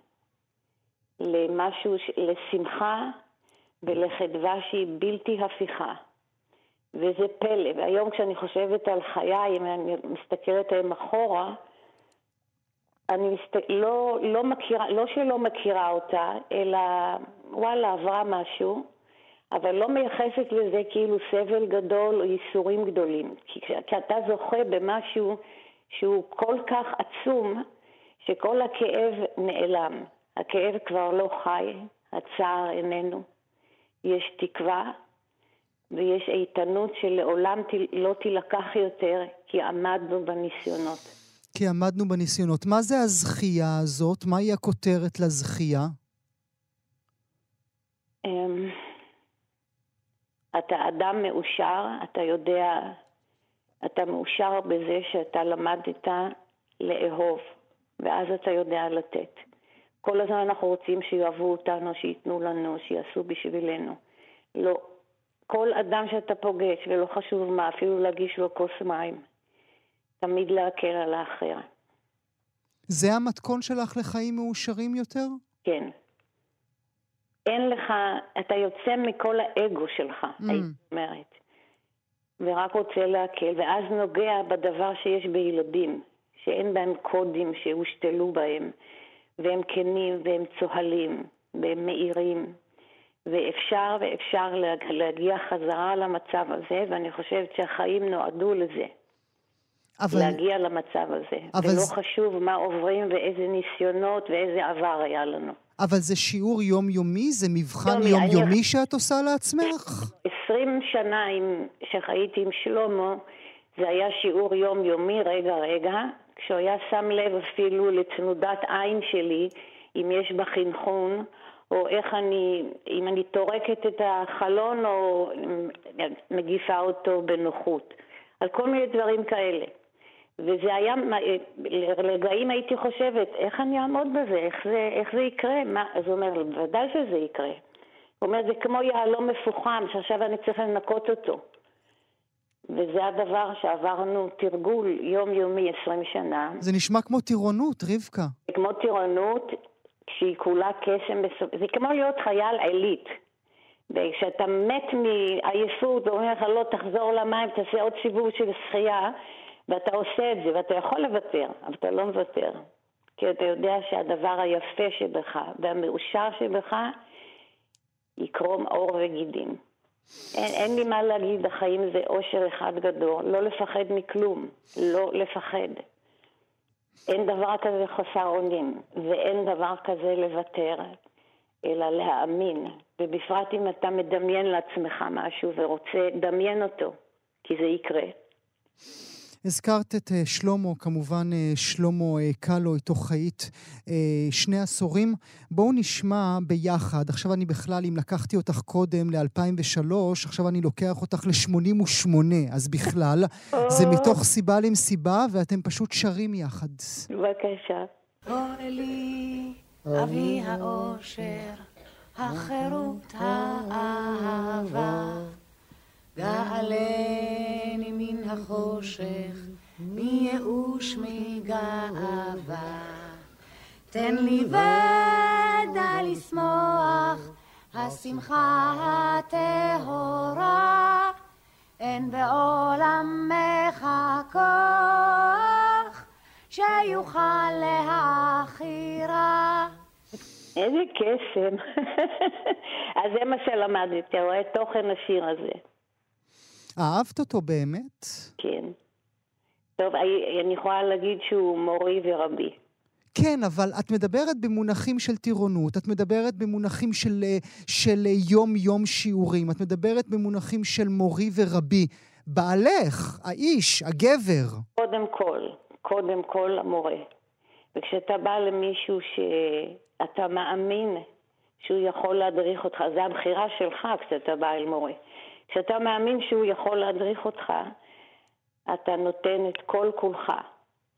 למשהו, לשמחה ולחדווה שהיא בלתי הפיכה. וזה פלא. והיום כשאני חושבת על חיי, אם אני מסתכלת עליהם אחורה, אני מסת... לא, לא מכירה, לא שלא מכירה אותה, אלא וואלה, עברה משהו, אבל לא מייחסת לזה כאילו סבל גדול או ייסורים גדולים. כי כשאתה זוכה במשהו שהוא כל כך עצום, שכל הכאב נעלם. הכאב כבר לא חי, הצער איננו. יש תקווה ויש איתנות שלעולם לא תילקח יותר, כי עמדנו בניסיונות. כי עמדנו בניסיונות. מה זה הזכייה הזאת? מהי הכותרת לזכייה? אמ, אתה אדם מאושר, אתה יודע, אתה מאושר בזה שאתה למדת לאהוב, ואז אתה יודע לתת. כל הזמן אנחנו רוצים שיאהבו אותנו, שייתנו לנו, שיעשו בשבילנו. לא. כל אדם שאתה פוגש, ולא חשוב מה, אפילו להגיש לו כוס מים. תמיד להקל על האחר. זה המתכון שלך לחיים מאושרים יותר? כן. אין לך, אתה יוצא מכל האגו שלך, Mm. הייתי אומרת. ורק רוצה להקל, ואז נוגע בדבר שיש בילדים, שאין בהם קודים שהושתלו בהם, והם כנים והם צוהלים, והם מאירים. ואפשר ואפשר להג- להגיע חזרה למצב הזה, ואני חושבת שהחיים נועדו לזה. אבל... להגיע למצב הזה. אבל ולא חשוב מה עוברים ואיזה ניסיונות ואיזה עבר היה לנו. אבל זה שיעור יומיומי? זה מבחן יומי, יומיומי אני- שאת עושה לעצמך? עשרים שנה עם, שחייתי עם שלמה, זה היה שיעור יומיומי, רגע רגע, כשהוא היה שם לב אפילו לתנודת עין שלי, אם יש בה חנכון, או איך אני, אם אני טורקת את החלון או מגיפה אותו בנוחות. על כל מיני דברים כאלה. וזה היה, לרגעים הייתי חושבת, איך אני אעמוד בזה? איך זה, איך זה יקרה? מה? אז הוא אומר, בוודאי שזה יקרה. הוא אומר, זה כמו יהלום מפוחם, שעכשיו אני צריך לנקות אותו. וזה הדבר שעברנו תרגול יומיומי 20 שנה. זה נשמע כמו טירונות, רבקה. זה כמו טירונות, כשהיא כולה קסם, בסוף- זה כמו להיות חייל עילית. וכשאתה מת מעייפות, ואומרים לך, לא, תחזור למים, תעשה עוד סיבוב של שחייה, ואתה עושה את זה, ואתה יכול לוותר, אבל אתה לא מוותר. כי אתה יודע שהדבר היפה שבך והמאושר שבך יקרום עור וגידים. אין, אין לי מה להגיד, החיים זה אושר אחד גדול, לא לפחד מכלום, לא לפחד. אין דבר כזה חסר אונים, ואין דבר כזה לוותר, אלא להאמין. ובפרט אם אתה מדמיין לעצמך משהו ורוצה, דמיין אותו, כי זה יקרה. הזכרת את אה, שלמה, כמובן אה, שלמה אה, קלו, איתו חיית שני עשורים. בואו נשמע ביחד, עכשיו אני בכלל, אם לקחתי אותך קודם ל-2003, עכשיו אני לוקח אותך ל-88, אז בכלל, זה מתוך סיבה למסיבה, ואתם פשוט שרים יחד. בבקשה. אוי לי, אבי האושר, החירות, האהבה. גאלני מן החושך, מייאוש מגאווה. תן לי ודי לשמוח, השמחה הטהורה, אין בעולמך כוח, שיוכל להכירה. איזה קסם. אז זה מה שלמדתי, אתה רואה תוכן השיר הזה. אהבת אותו באמת? כן. טוב, אני יכולה להגיד שהוא מורי ורבי. כן, אבל את מדברת במונחים של טירונות, את מדברת במונחים של, אה, של אה, יום-יום שיעורים, את מדברת במונחים של מורי ורבי. בעלך, האיש, הגבר. קודם כל, קודם כל המורה. וכשאתה בא למישהו שאתה מאמין שהוא יכול להדריך אותך, זה הבחירה שלך כשאתה בא אל מורה. כשאתה מאמין שהוא יכול להדריך אותך, אתה נותן את כל כולך.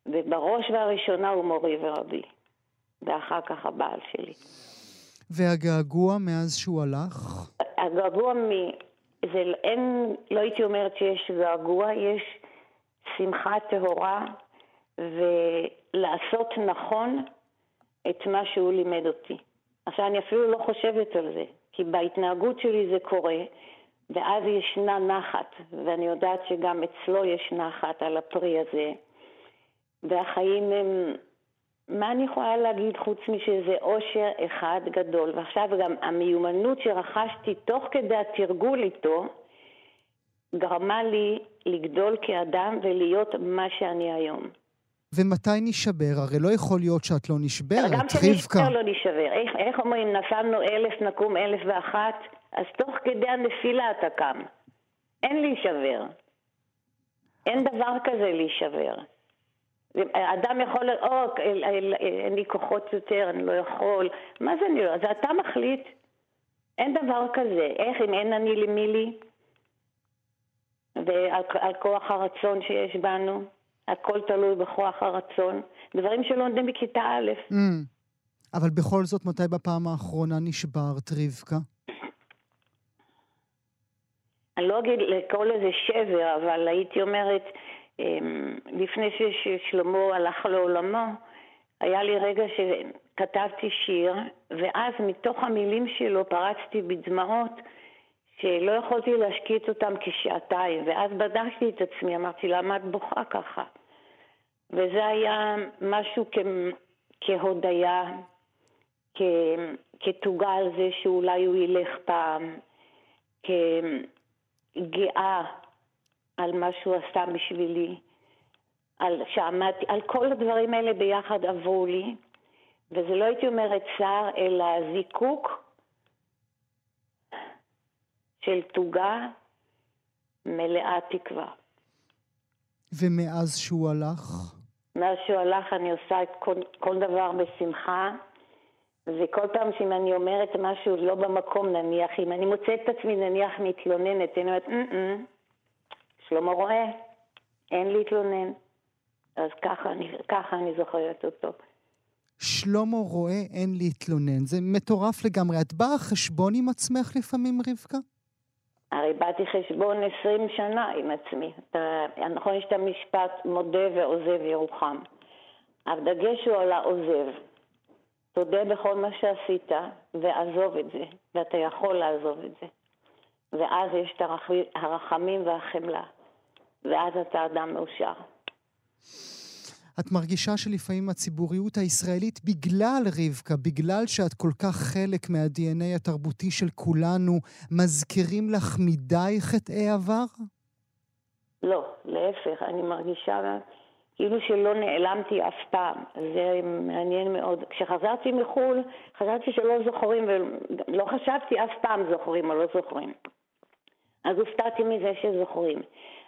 ובראש ובראשונה הוא מורי ורבי. ואחר כך הבעל שלי. והגעגוע מאז שהוא הלך? הגעגוע מ... זה אין, לא הייתי אומרת שיש געגוע, יש שמחה טהורה ולעשות נכון את מה שהוא לימד אותי. עכשיו, אני אפילו לא חושבת על זה, כי בהתנהגות שלי זה קורה, ואז ישנה נחת, ואני יודעת שגם אצלו יש נחת על הפרי הזה, והחיים הם... מה אני יכולה להגיד חוץ משזה אושר אחד גדול? ועכשיו גם המיומנות שרכשתי תוך כדי התרגול איתו, גרמה לי לגדול כאדם ולהיות מה שאני היום. ומתי נשבר? הרי לא יכול להיות שאת לא נשברת, גם רבקה. כשנשבר לא נשבר. איך, איך אומרים, נפלנו אלף, נקום אלף ואחת, אז תוך כדי הנפילה אתה קם. אין להישבר. אין דבר כזה להישבר. אדם יכול, או, אין לי כוחות יותר, אני לא יכול. מה זה אני לא? אז אתה מחליט. אין דבר כזה. איך אם אין אני למי לי? ועל על כוח הרצון שיש בנו. הכל תלוי בכוח הרצון. דברים שלומדים בכיתה א'. Mm. אבל בכל זאת, מתי בפעם האחרונה נשברת, רבקה? אני לא אגיד לקרוא לזה שבר, אבל הייתי אומרת אמ, לפני ששלמה הלך לעולמו, היה לי רגע שכתבתי שיר, ואז מתוך המילים שלו פרצתי בדמעות שלא יכולתי להשקיט אותם כשעתיים, ואז בדקתי את עצמי, אמרתי, למה את בוכה ככה? וזה היה משהו כ... כהודיה, כ... כתוגה על זה שאולי הוא ילך פעם, כגאה על מה שהוא עשה בשבילי, על, שעמדתי, על כל הדברים האלה ביחד עברו לי, וזה לא הייתי אומרת צער, אלא זיקוק של תוגה מלאה תקווה. ומאז שהוא הלך? מאז שהוא הלך אני עושה את כל, כל דבר בשמחה, וכל פעם שאם אני אומרת משהו לא במקום, נניח, אם אני מוצאת את עצמי נניח מתלוננת, אני אומרת, "מ-מ, שלמה רואה, אין להתלונן. אז ככה אני, ככה אני זוכרת אותו. שלמה רואה אין להתלונן. זה מטורף לגמרי. את באה חשבון עם עצמך לפעמים, רבקה? הרי באתי חשבון 20 שנה עם עצמי. אתה, נכון, יש את המשפט מודה ועוזב ירוחם. הדגש הוא על העוזב. תודה בכל מה שעשית ועזוב את זה, ואתה יכול לעזוב את זה. ואז יש את הרח- הרחמים והחמלה, ואז אתה אדם מאושר. את מרגישה שלפעמים הציבוריות הישראלית, בגלל רבקה, בגלל שאת כל כך חלק מה-DNA התרבותי של כולנו, מזכירים לך מדי חטאי עבר? לא, להפך, אני מרגישה כאילו שלא נעלמתי אף פעם. זה מעניין מאוד. כשחזרתי מחו"ל, חשבתי שלא זוכרים, ולא חשבתי אף פעם זוכרים או לא זוכרים. אז הופתעתי מזה שזוכרים.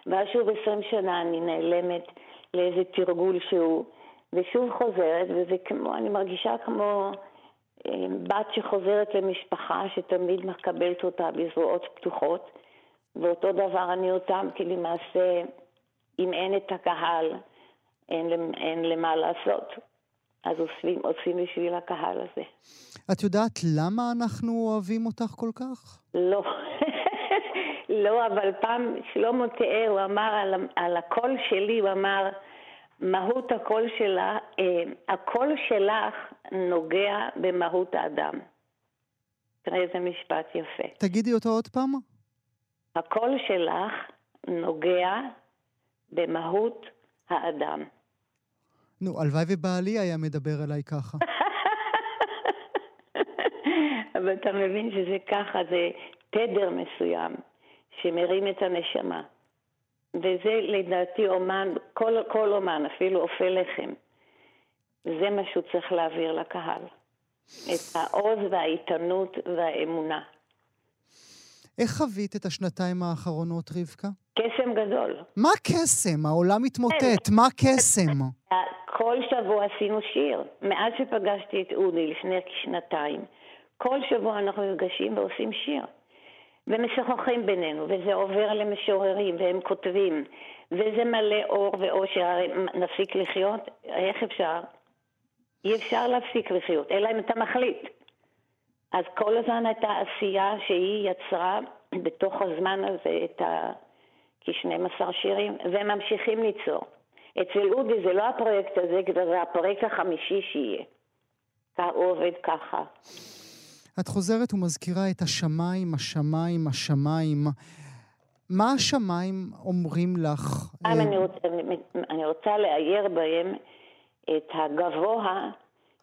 ואז שוב 20 שנה אני נעלמת לאיזה תרגול שהוא, ושוב חוזרת, וזה כמו, אני מרגישה כמו אה, בת שחוזרת למשפחה שתמיד מקבלת אותה בזרועות פתוחות, ואותו דבר אני אותם, כי למעשה, אם אין את הקהל, אין, אין למה לעשות. אז עושים, עושים בשביל הקהל הזה. את יודעת למה אנחנו אוהבים אותך כל כך? לא. לא, אבל פעם שלמה תיאר, הוא אמר על, על הקול שלי, הוא אמר, מהות הקול שלה, אה, הקול שלך נוגע במהות האדם. תראה איזה משפט יפה. תגידי אותו עוד פעם. הקול שלך נוגע במהות האדם. נו, הלוואי ובעלי היה מדבר אליי ככה. אבל אתה מבין שזה ככה, זה תדר מסוים שמרים את הנשמה. וזה לדעתי אומן, כל, כל אומן, אפילו אופה לחם, זה מה שהוא צריך להעביר לקהל. את העוז והאיתנות והאמונה. איך חווית את השנתיים האחרונות, רבקה? קסם גדול. מה קסם? העולם מתמוטט, מה קסם? כל שבוע עשינו שיר. מאז שפגשתי את אודי לפני כשנתיים, כל שבוע אנחנו נפגשים ועושים שיר. ומשוחחים בינינו, וזה עובר למשוררים, והם כותבים, וזה מלא אור ואושר, הרי נפסיק לחיות? איך אפשר? אי אפשר להפסיק לחיות, אלא אם אתה מחליט. אז כל הזמן הייתה עשייה שהיא יצרה בתוך הזמן הזה את ה... כ-12 שירים, והם ממשיכים ליצור. אצל אודי זה לא הפרויקט הזה, זה הפרויקט החמישי שיהיה. הוא עובד ככה. את חוזרת ומזכירה את השמיים, השמיים, השמיים. מה השמיים אומרים לך? אה, אני רוצה, אני רוצה לאייר בהם את הגבוה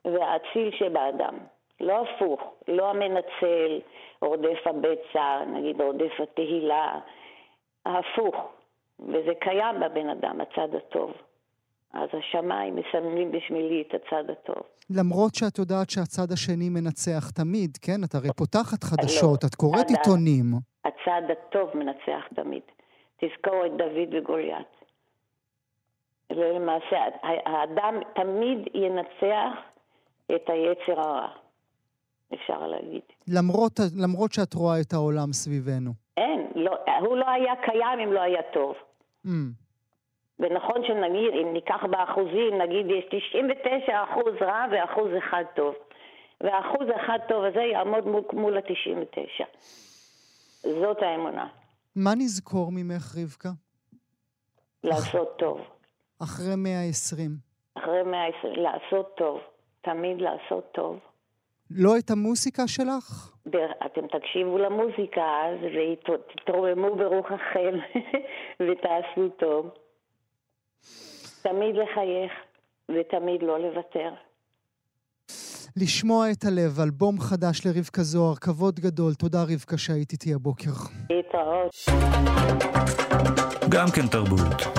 והאציל שבאדם. לא הפוך, לא המנצל, רודף הבצע, נגיד רודף התהילה, ההפוך. וזה קיים בבן אדם, הצד הטוב. אז השמיים מסמלים בשבילי את הצד הטוב. למרות שאת יודעת שהצד השני מנצח תמיד, כן? את הרי פותחת חדשות, את קוראת הצד עיתונים. הצד הטוב מנצח תמיד. תזכור את דוד וגוליית. למעשה, האדם תמיד ינצח את היצר הרע, אפשר להגיד. למרות, למרות שאת רואה את העולם סביבנו. אין, לא, הוא לא היה קיים אם לא היה טוב. Mm. ונכון שנגיד, אם ניקח באחוזים, נגיד יש 99 אחוז רע ואחוז אחד טוב. והאחוז אחד טוב הזה יעמוד מול, מול לעשות טוב. אחרי 120. אחרי 120, לעשות טוב. תמיד לעשות טוב. לא את המוסיקה שלך? אתם תקשיבו למוזיקה אז ותתרוממו ברוח החל ותעשו טוב. תמיד לחייך ותמיד לא לוותר. לשמוע את הלב, אלבום חדש לרבקה זוהר, כבוד גדול. תודה רבקה שהיית איתי הבוקר. להתראות. גם כן תרבות.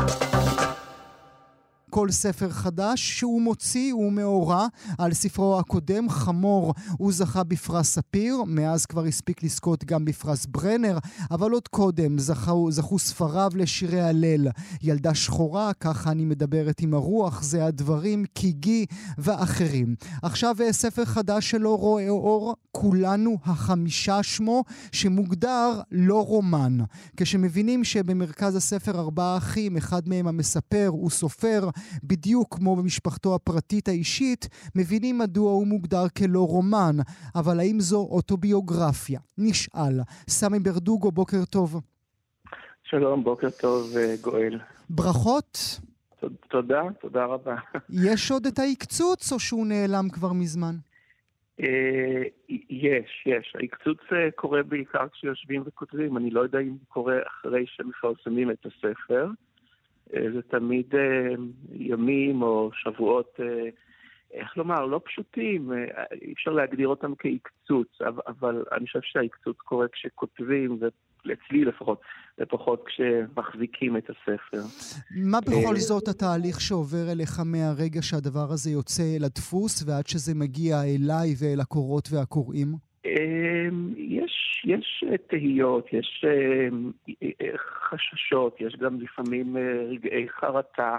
כל ספר חדש שהוא מוציא הוא מאורע. על ספרו הקודם, חמור, הוא זכה בפרס ספיר, מאז כבר הספיק לזכות גם בפרס ברנר, אבל עוד קודם זכו, זכו ספריו לשירי הלל. ילדה שחורה, ככה אני מדברת עם הרוח, זה הדברים, קיגי ואחרים. עכשיו אה, ספר חדש שלו רואה אור, כולנו החמישה שמו, שמוגדר לא רומן. כשמבינים שבמרכז הספר ארבעה אחים, אחד מהם המספר הוא סופר, בדיוק כמו במשפחתו הפרטית האישית, מבינים מדוע הוא מוגדר כלא רומן. אבל האם זו אוטוביוגרפיה? נשאל. סמי ברדוגו, בוקר טוב. שלום, בוקר טוב, אה, גואל. ברכות. תודה, תודה רבה. יש עוד את העקצוץ או שהוא נעלם כבר מזמן? אה, יש, יש. ההקצוץ אה, קורה בעיקר כשיושבים וכותבים. אני לא יודע אם הוא קורה אחרי שמפרסמים את הספר. אה, זה תמיד אה, ימים או שבועות, אה, איך לומר, לא פשוטים. אי אפשר להגדיר אותם כהקצוץ, אבל, אני חושב שההקצוץ קורה כשכותבים, ואצלי לפחות, לפחות כשמחזיקים את הספר. מה בכל זאת התהליך שעובר אליך מהרגע שהדבר הזה יוצא אל הדפוס ועד שזה מגיע אליי ואל הקוראות והקוראים? אמ, יש, יש אה, תהיות, יש אמ, אה, חששות, יש גם לפעמים אה, רגעי חרטה.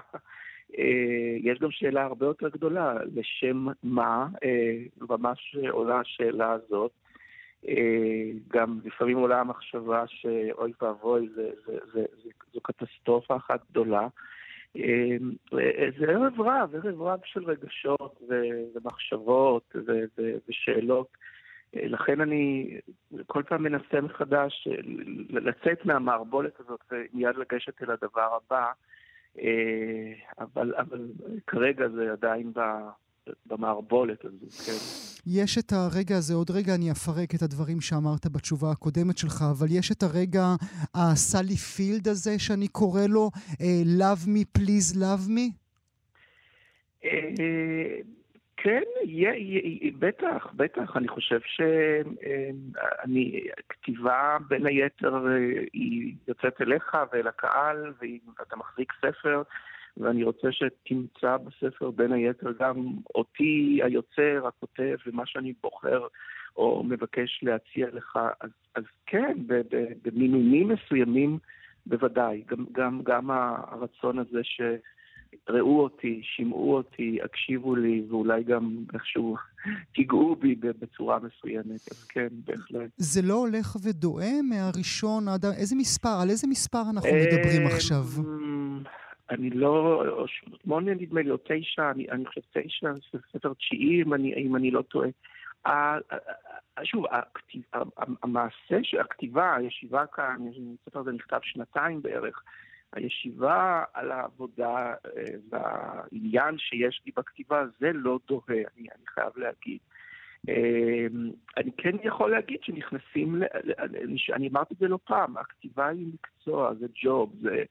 אה, יש גם שאלה הרבה יותר גדולה, לשם מה, אה, ממש עולה השאלה הזאת. אה, גם לפעמים עולה המחשבה שאוי ואבוי, זו קטסטרופה אחת גדולה. אה, זה ערב רב, ערב רב של רגשות ומחשבות ושאלות. לכן אני כל פעם מנסה מחדש אה, לצאת מהמערבולת הזאת ומיד לגשת אל הדבר הבא, אה, אבל, אבל כרגע זה עדיין ב- במערבולת הזו, כן. יש את הרגע הזה, עוד רגע אני אפרק את הדברים שאמרת בתשובה הקודמת שלך, אבל יש את הרגע הסלי פילד הזה שאני קורא לו אה, Love me please love me? כן, יה- יה- בטח, בטח. אני חושב שאני, כתיבה בין היתר אה, היא יוצאת אליך ואל הקהל, ואתה מחזיק ספר, ואני רוצה שתמצא בספר בין היתר גם אותי, היוצר, הכותב, ומה שאני בוחר או מבקש להציע לך. אז, אז כן, במינונים מסוימים בוודאי. גם, גם, גם הרצון הזה ש... ראו אותי, שמעו אותי, הקשיבו לי, ואולי גם איכשהו תיגעו בי בצורה מסוימת. אז כן, בהחלט. זה לא הולך ודואה מהראשון עד... איזה מספר? על איזה מספר אנחנו מדברים עכשיו? אמ, אני לא, שמונה נדמה לי, או תשע, אני, אני חושב תשע, זה ספר תשיעי, אם אני, אם אני לא טועה. שוב, המעשה של הכתיבה, הישיבה כאן, הספר הזה נכתב שנתיים בערך. הישיבה על העבודה אה, והעניין שיש לי בכתיבה, זה לא דוהה, אני, אני חייב להגיד. אה, אני כן יכול להגיד שנכנסים, אני אמרתי את זה לא פעם, הכתיבה היא מקצוע, זה ג'וב, זה,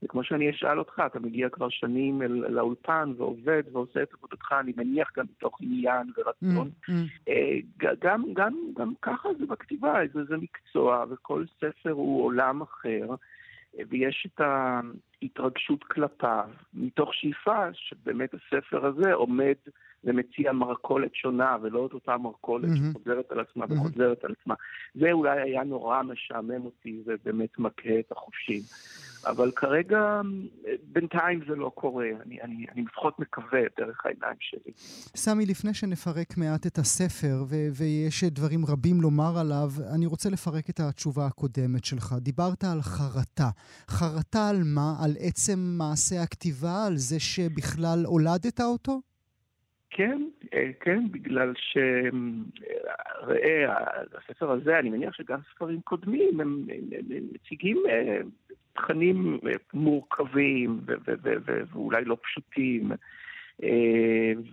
זה כמו שאני אשאל אותך, אתה מגיע כבר שנים אל, לאולפן ועובד ועושה את עבודתך, אני מניח גם מתוך עניין ורצון. Mm, mm. אה, ג- גם, גם, גם ככה זה בכתיבה, זה, זה מקצוע, וכל ספר הוא עולם אחר, ויש את ההתרגשות כלפיו, מתוך שאיפה שבאמת הספר הזה עומד ומציע מרכולת שונה, ולא את אותה מרכולת מהמם. שחוזרת על עצמה מהמם. וחוזרת על עצמה. זה אולי היה נורא משעמם אותי ובאמת מכה את החושים. אבל כרגע, בינתיים זה לא קורה, אני, אני, אני לפחות מקווה דרך העיניים שלי. סמי, לפני שנפרק מעט את הספר, ו- ויש דברים רבים לומר עליו, אני רוצה לפרק את התשובה הקודמת שלך. דיברת על חרטה. חרטה על מה? על עצם מעשה הכתיבה? על זה שבכלל הולדת אותו? כן, אה, כן, בגלל ש... ראה, הספר הזה, אני מניח שגם ספרים קודמים, הם, הם, הם מציגים אה, תכנים אה, מורכבים ו- ו- ו- ו- ואולי לא פשוטים.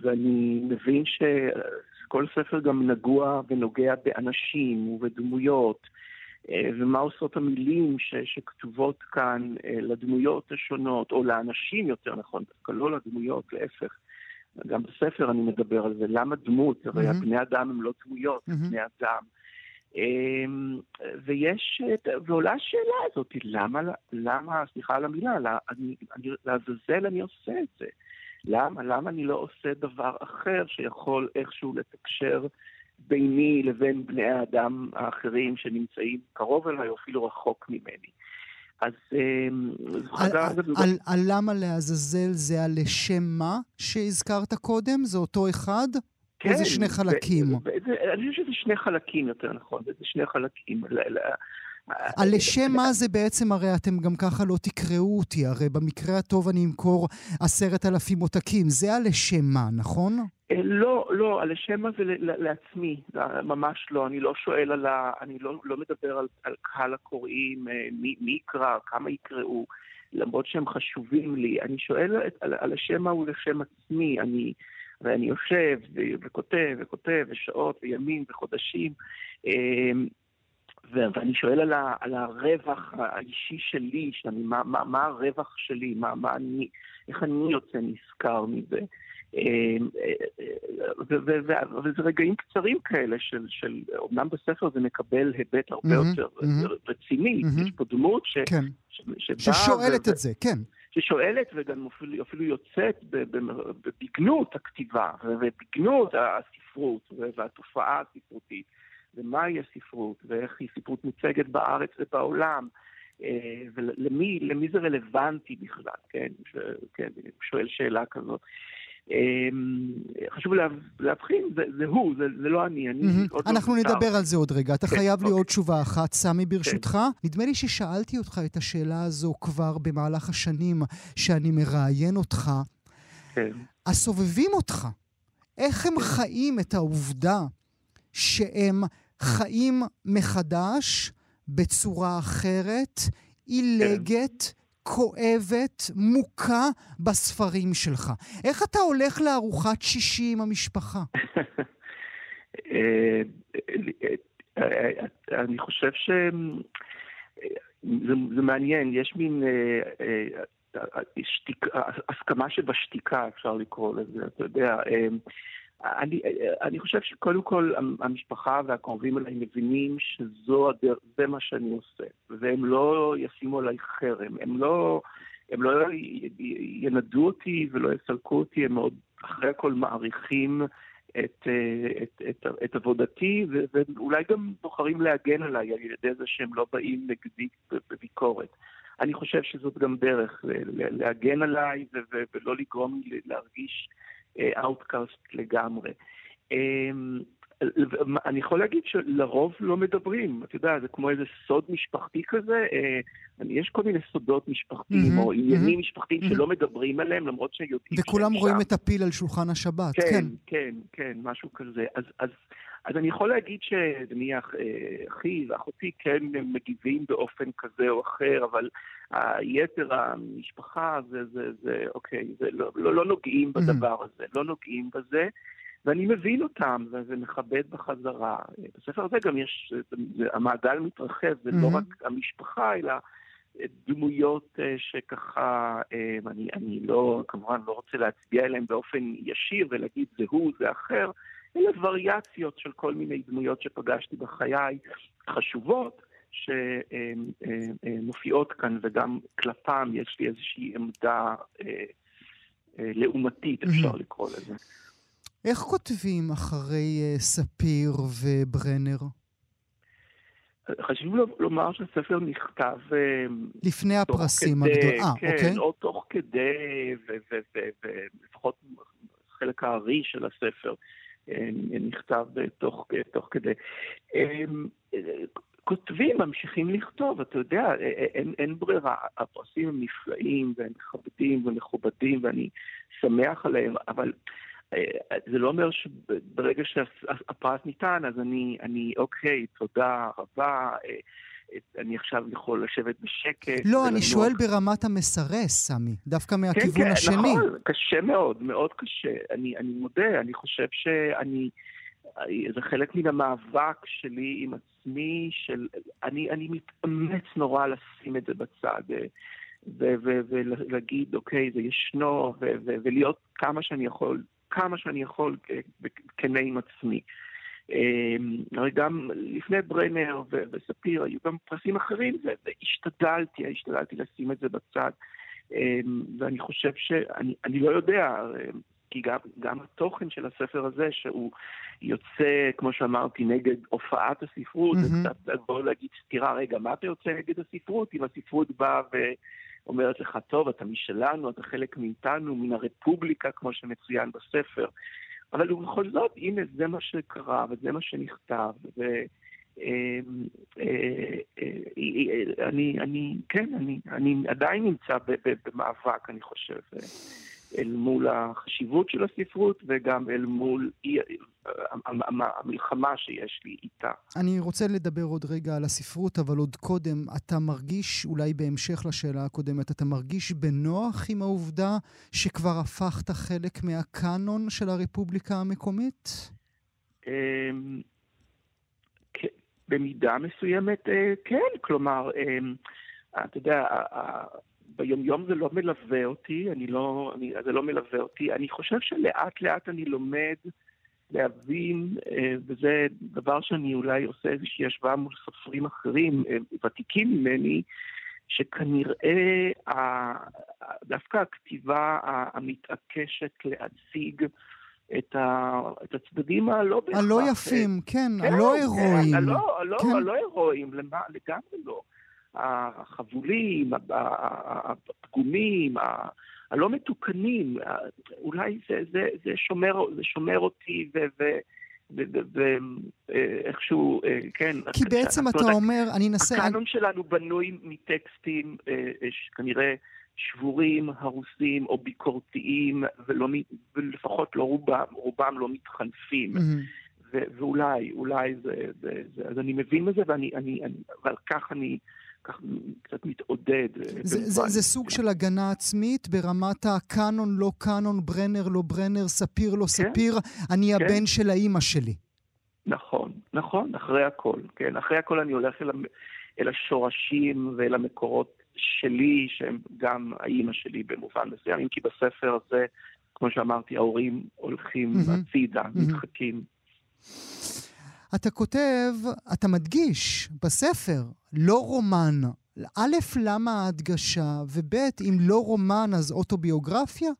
ואני מבין שכל ספר גם נגוע ונוגע באנשים ובדמויות. ומה עושות המילים ש, שכתובות כאן לדמויות השונות, או לאנשים יותר נכון, דווקא לא לדמויות, להפך. גם בספר אני מדבר על זה, למה דמות? הרי מהמם. הבני אדם הם לא דמויות, מהמם. בני אדם. אמ, ויש, ועולה השאלה הזאת, למה, למה, סליחה על המילה, לעזאזל אני עושה את זה? למה? למה אני לא עושה דבר אחר שיכול איכשהו לתקשר ביני לבין בני האדם האחרים שנמצאים קרוב אליי או אפילו רחוק ממני? אז אמ, זו חזרה- על, למה לעזאזל זה הלשם מה שהזכרת קודם? זה אותו אחד? או זה שני כן, חלקים? אני חושב שזה שני חלקים יותר נכון, זה שני חלקים. ל- ל- הלשם מה זה בעצם, הרי אתם גם ככה לא תקראו אותי, הרי במקרה הטוב אני אמכור עשרת אלפים עותקים, זה הלשם מה, נכון? אה, לא, לא, על השם הזה ל- ל- לעצמי, לא, ממש לא. אני לא שואל על ה... אני לא, לא מדבר על, על קהל הקוראים, אה, מי, מי יקרא, כמה יקראו, למרות שהם חשובים לי. אני שואל על, על, על השם מה הוא לשם עצמי. אני, ואני יושב וכותב וכותב, ושעות וימים וחודשים. אה, ואני שואל על, ה, על הרווח האישי שלי, שאני, מה, מה, מה הרווח שלי, מה, מה אני, איך אני יוצא נשכר מזה. אה, ו- ו- ו- וזה רגעים קצרים כאלה של, של, אומנם בספר זה מקבל היבט הרבה מהמם, יותר מהמם. רציני, מהמם. יש פה דמות ש, כן. ש, שבאה ששואלת ו- את זה, כן. ששואלת וגם אפילו, אפילו יוצאת בבגנות הכתיבה ובגנות הספרות והתופעה הספרותית ומהי הספרות ואיך היא ספרות מוצגת בארץ ובעולם אה, ולמי למי זה רלוונטי בכלל, כן? ש, כן, שואל שאלה כזאת. אה, חשוב לה- להבחין, זה, זה הוא, זה, זה לא אני, אני לא אנחנו נותר. נדבר על זה עוד רגע. אתה כן, חייב לי אוקיי. עוד תשובה אחת, סמי, ברשותך. נדמה לי ששאלתי אותך את השאלה הזו כבר במהלך השנים שאני מראיין אותך. כן. הסובבים אותך, איך הם חיים את העובדה שהם חיים מחדש בצורה אחרת, עילגת, כואבת, מוכה בספרים שלך? איך אתה הולך לארוחת שישי עם המשפחה? אה, אני חושב ש... זה, מעניין, יש מין אה, אה, הסכמה שבשתיקה, אפשר לקרוא לזה, אתה יודע. אני, אני חושב שקודם כל המשפחה והקרובים אליי מבינים שזו הדרך, זה מה שאני עושה, והם לא ישימו עליי חרם, הם לא, הם לא ינדו אותי ולא יסלקו אותי, הם מאוד אחרי הכל מעריכים את, אה, את, את, את עבודתי, ואולי גם בוחרים להגן עליי על ידי זה שהם לא באים נגדי בביקורת. אני חושב שזאת גם דרך להגן עליי ולא לגרום לי להרגיש outcast לגמרי. אמ, אני יכול להגיד שלרוב לא מדברים, אתה יודע, זה כמו איזה סוד משפחתי כזה, אה, יש כל מיני סודות משפחתיים מהמם, או עניינים מהמם, משפחתיים מהמם. שלא מדברים עליהם, למרות שיודעים וכולם שהם רואים שם. את הפיל על שולחן השבת, כן. כן, כן, כן, משהו כזה. אז, אז, אז אני יכול להגיד שנניח אה, אחי ואחותי כן מגיבים באופן כזה או אחר, אבל היתר המשפחה זה, זה, זה אוקיי, זה לא, לא, לא נוגעים בדבר הזה, לא נוגעים בזה. ואני מבין אותם, וזה מכבד בחזרה. בספר הזה גם יש, זה, המעגל מתרחב, זה לא Mhm. רק המשפחה, אלא דמויות אה, שככה, אה, אני, אני לא, כמובן לא רוצה להצביע עליהן באופן ישיר ולהגיד זה הוא, זה אחר, אלא וריאציות של כל מיני דמויות שפגשתי בחיי, חשובות, שמופיעות כאן, וגם כלפם יש לי איזושהי עמדה אה, אה, לעומתית, אפשר. לקרוא לזה. איך כותבים אחרי אה, ספיר וברנר? חשוב לו- לומר שהספר נכתב אה, לפני הפרסים הגדולים. אה, כן, אוקיי. או תוך כדי, ולפחות חלק הארי של הספר אה, נכתב אה, תוך, תוך כדי. אה, אה, כותבים, ממשיכים לכתוב, אתה יודע, אה, אה, אין, אין ברירה. הפרסים הם נפלאים והם מכבדים ומכובדים ואני שמח עליהם, אבל אה, זה לא אומר שברגע שהפרס ניתן, אז אני, אני אוקיי, תודה רבה, אה, אני עכשיו יכול לשבת בשקט. לא, אני שואל ברמת המסרס, סמי, דווקא מהכיוון כן, כן, השני. נכון, קשה מאוד, מאוד קשה. אני, אני מודה, אני חושב שאני... זה חלק מן המאבק שלי עם עצמי, של... אני, אני מתאמץ נורא לשים את זה בצד. ו- ולהגיד, אוקיי, זה ישנו, ולהיות כמה שאני יכול, כמה שאני יכול כנה עם עצמי. אמ, הרי גם לפני ברנר ו- וספיר היו גם פרסים אחרים, והשתדלתי, השתדלתי לשים את זה בצד. אמ, ואני חושב שאני לא יודע, כי גם, גם התוכן של הספר הזה, שהוא יוצא, כמו שאמרתי, נגד הופעת הספרות, mm-hmm. זה קצת לבוא להגיד סתירה, רגע, מה אתה יוצא נגד הספרות? אם הספרות באה ואומרת לך, טוב, אתה משלנו, אתה חלק מאיתנו, מן הרפובליקה, כמו שמצוין בספר. אבל בכל זאת, הנה, זה מה שקרה, וזה מה שנכתב, ו... אמ, אה, אה, אני, אני, כן, אני, אני עדיין נמצא במאבק, אני חושב. אל מול החשיבות של הספרות וגם אל מול המלחמה שיש לי איתה. אני רוצה לדבר עוד רגע על הספרות, אבל עוד קודם, אתה מרגיש, אולי בהמשך לשאלה הקודמת, אתה מרגיש בנוח עם העובדה שכבר הפכת חלק מהקאנון של הרפובליקה המקומית? אמ, במידה מסוימת אה, כן, כלומר, אמ, אתה יודע, ביומיום זה לא מלווה אותי, אני לא, אני, זה לא מלווה אותי. אני חושב שלאט לאט אני לומד להבין, אה, וזה דבר שאני אולי עושה איזושהי השוואה מול סופרים אחרים, אה, ותיקים ממני, שכנראה דווקא הכתיבה המתעקשת להציג את, ה, את הצדדים הלא בהכרח... הלא יפים, כן, כן הלא. כן, הלא, הלא, כן. הלא הירואיים, לגמרי לא. החבולים, הפגומים, הלא מתוקנים, אולי זה, זה, זה, שומר, זה שומר אותי ו... ו ואיכשהו, כן. כי בעצם אתה אומר, אני אנסה... הקאנון שלנו בנוי מטקסטים כנראה שבורים, הרוסים או ביקורתיים, ולא, ולפחות לא רובם, רובם לא מתחנפים. ואולי, אולי זה, זה, זה, אז אני מבין בזה, ואני, אני, אני, ועל כך אני כך קצת מתעודד. אה, זה, זה, זה סוג של הגנה עצמית ברמת הקאנון לא קאנון, ברנר לא ברנר, ספיר לא כן, ספיר, אני כן. הבן של האימא שלי. נכון, נכון, אחרי הכל, כן. אחרי הכל אני הולך אל, אל השורשים ואל המקורות שלי, שהם גם האימא שלי במובן מסוים, אם כי בספר הזה, כמו שאמרתי, ההורים הולכים mm-hmm. הצידה, mm-hmm. נדחקים. אתה כותב, אתה מדגיש בספר, לא רומן. א', למה ההדגשה, וב', אם לא רומן אז אוטוביוגרפיה?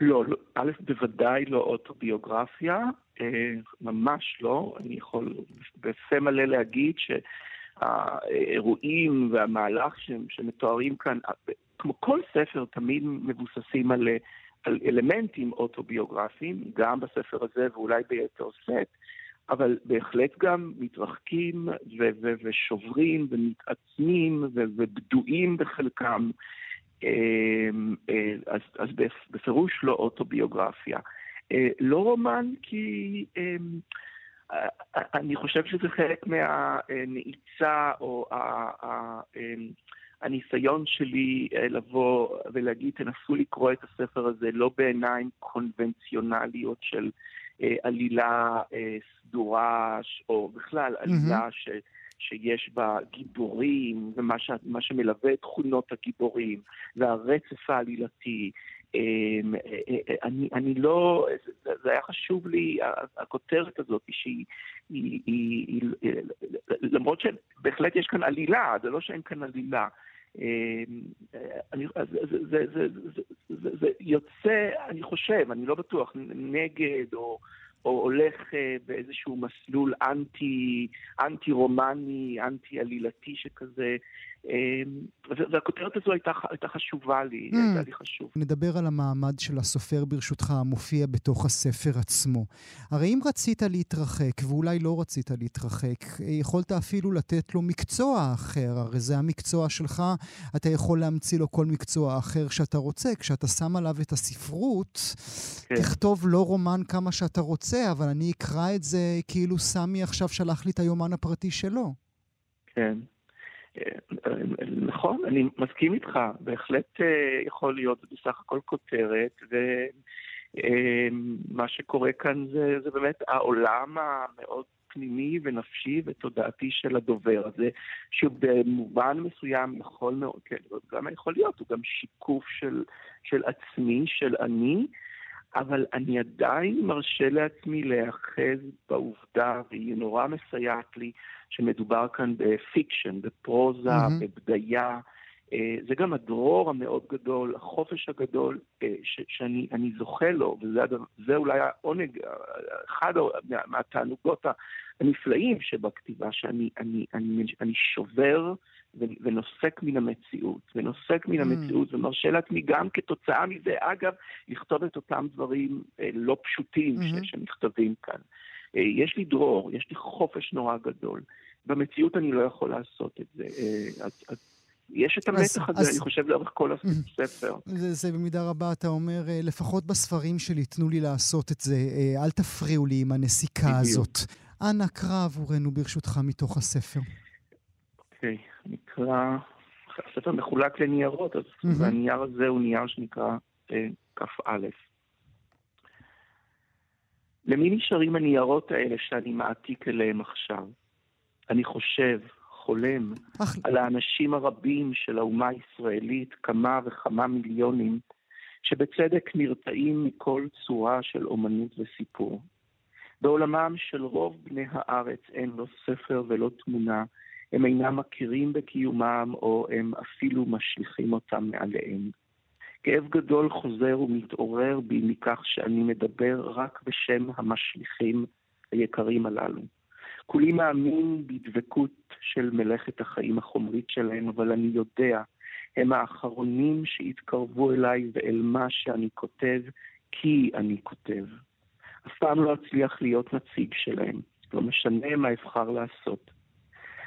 לא, לא א', בוודאי לא אוטוביוגרפיה, אה, ממש לא. אני יכול בפה מלא להגיד שהאירועים והמהלך שמתוארים כאן, כמו כל ספר, תמיד מבוססים על, על אלמנטים אוטוביוגרפיים, גם בספר הזה ואולי ביתר סט. אבל בהחלט גם מתרחקים ו- ו- ושוברים ומתעצמים ו- ובדואים בחלקם. אמ, אה, אז, אז בפירוש לא אוטוביוגרפיה. אה, לא רומן כי אמ, אה, אני חושב שזה חלק מהנעיצה או אמ, הניסיון שלי לבוא ולהגיד, תנסו לקרוא את הספר הזה לא בעיניים קונבנציונליות של עלילה אה, סדורה, או בכלל עלילה ש... שיש בה גיבורים, ומה ש... שמלווה את תכונות הגיבורים, והרצף העלילתי. אמ, אה, אני, אני לא, זה היה חשוב לי, הכותרת הזאת, שהיא, היא, היא, היא, למרות שבהחלט יש כאן עלילה, זה לא שאין כאן עלילה. זה, זה, זה יוצא, אני חושב, אני לא בטוח, נגד או, או הולך אה, באיזשהו מסלול אנטי, אנטי רומני, אנטי עלילתי שכזה. והכותרת הזו הייתה, הייתה חשובה לי, mm. הייתה לי חשוב. נדבר על המעמד של הסופר ברשותך, המופיע בתוך הספר עצמו. הרי אם רצית להתרחק, ואולי לא רצית להתרחק, יכולת אפילו לתת לו מקצוע אחר, הרי זה המקצוע שלך, אתה יכול להמציא לו כל מקצוע אחר שאתה רוצה. כשאתה שם עליו את הספרות, כן. תכתוב לא רומן כמה שאתה רוצה, אבל אני אקרא את זה כאילו סמי עכשיו שלח לי את היומן הפרטי שלו. כן. נכון, אני מסכים איתך, בהחלט אה, יכול להיות בסך הכל כותרת, ומה אה, שקורה כאן זה, זה באמת העולם המאוד פנימי ונפשי ותודעתי של הדובר הזה, שבמובן מסוים יכול מאוד, כן, גם יכול להיות, הוא גם שיקוף של, של עצמי, של אני, אבל אני עדיין מרשה לעצמי להיאחז בעובדה, והיא נורא מסייעת לי, שמדובר כאן ב fiction, בפרוזה, mm-hmm. בבדיה. אה, זה גם הדרור המאוד גדול, החופש הגדול אה, ש- שאני זוכה לו, וזה אולי העונג, אחד מהתענוגות הנפלאים שבכתיבה, שאני אני, אני, אני שובר ונוסק מן המציאות, ונוסק מן mm. המציאות, ומרשה לעצמי גם כתוצאה מזה, אגב, לכתוב את אותם דברים אה, לא פשוטים mm-hmm. שנכתבים כאן. אה, יש לי דרור, יש לי חופש נורא גדול. במציאות אני לא יכול לעשות את זה. אה, אז, אז יש את המתח הזה, אז, אני חושב, לאורך כל הספר. זה, זה במידה רבה, אתה אומר, לפחות בספרים שלי, תנו לי לעשות את זה, אל תפריעו לי עם הנסיקה. הזאת. אנא קרא עבורנו ברשותך מתוך הספר. אוקיי, okay, נקרא... הספר מחולק לניירות, אז mm-hmm. הנייר הזה הוא נייר שנקרא אה, כ"א. למי נשארים הניירות האלה שאני מעתיק אליהם עכשיו? אני חושב, חולם, אח... על האנשים הרבים של האומה הישראלית, כמה וכמה מיליונים, שבצדק נרתעים מכל צורה של אומנות וסיפור. בעולמם של רוב בני הארץ אין לא ספר ולא תמונה, הם אינם מכירים בקיומם או הם אפילו משליכים אותם מעליהם. כאב גדול חוזר ומתעורר בי מכך שאני מדבר רק בשם המשליכים היקרים הללו. כולי מאמין בדבקות של מלאכת החיים החומרית שלהם, אבל אני יודע, הם האחרונים שהתקרבו אליי ואל מה שאני כותב, כי אני כותב. אף פעם לא אצליח להיות נציג שלהם, לא משנה מה אבחר לעשות.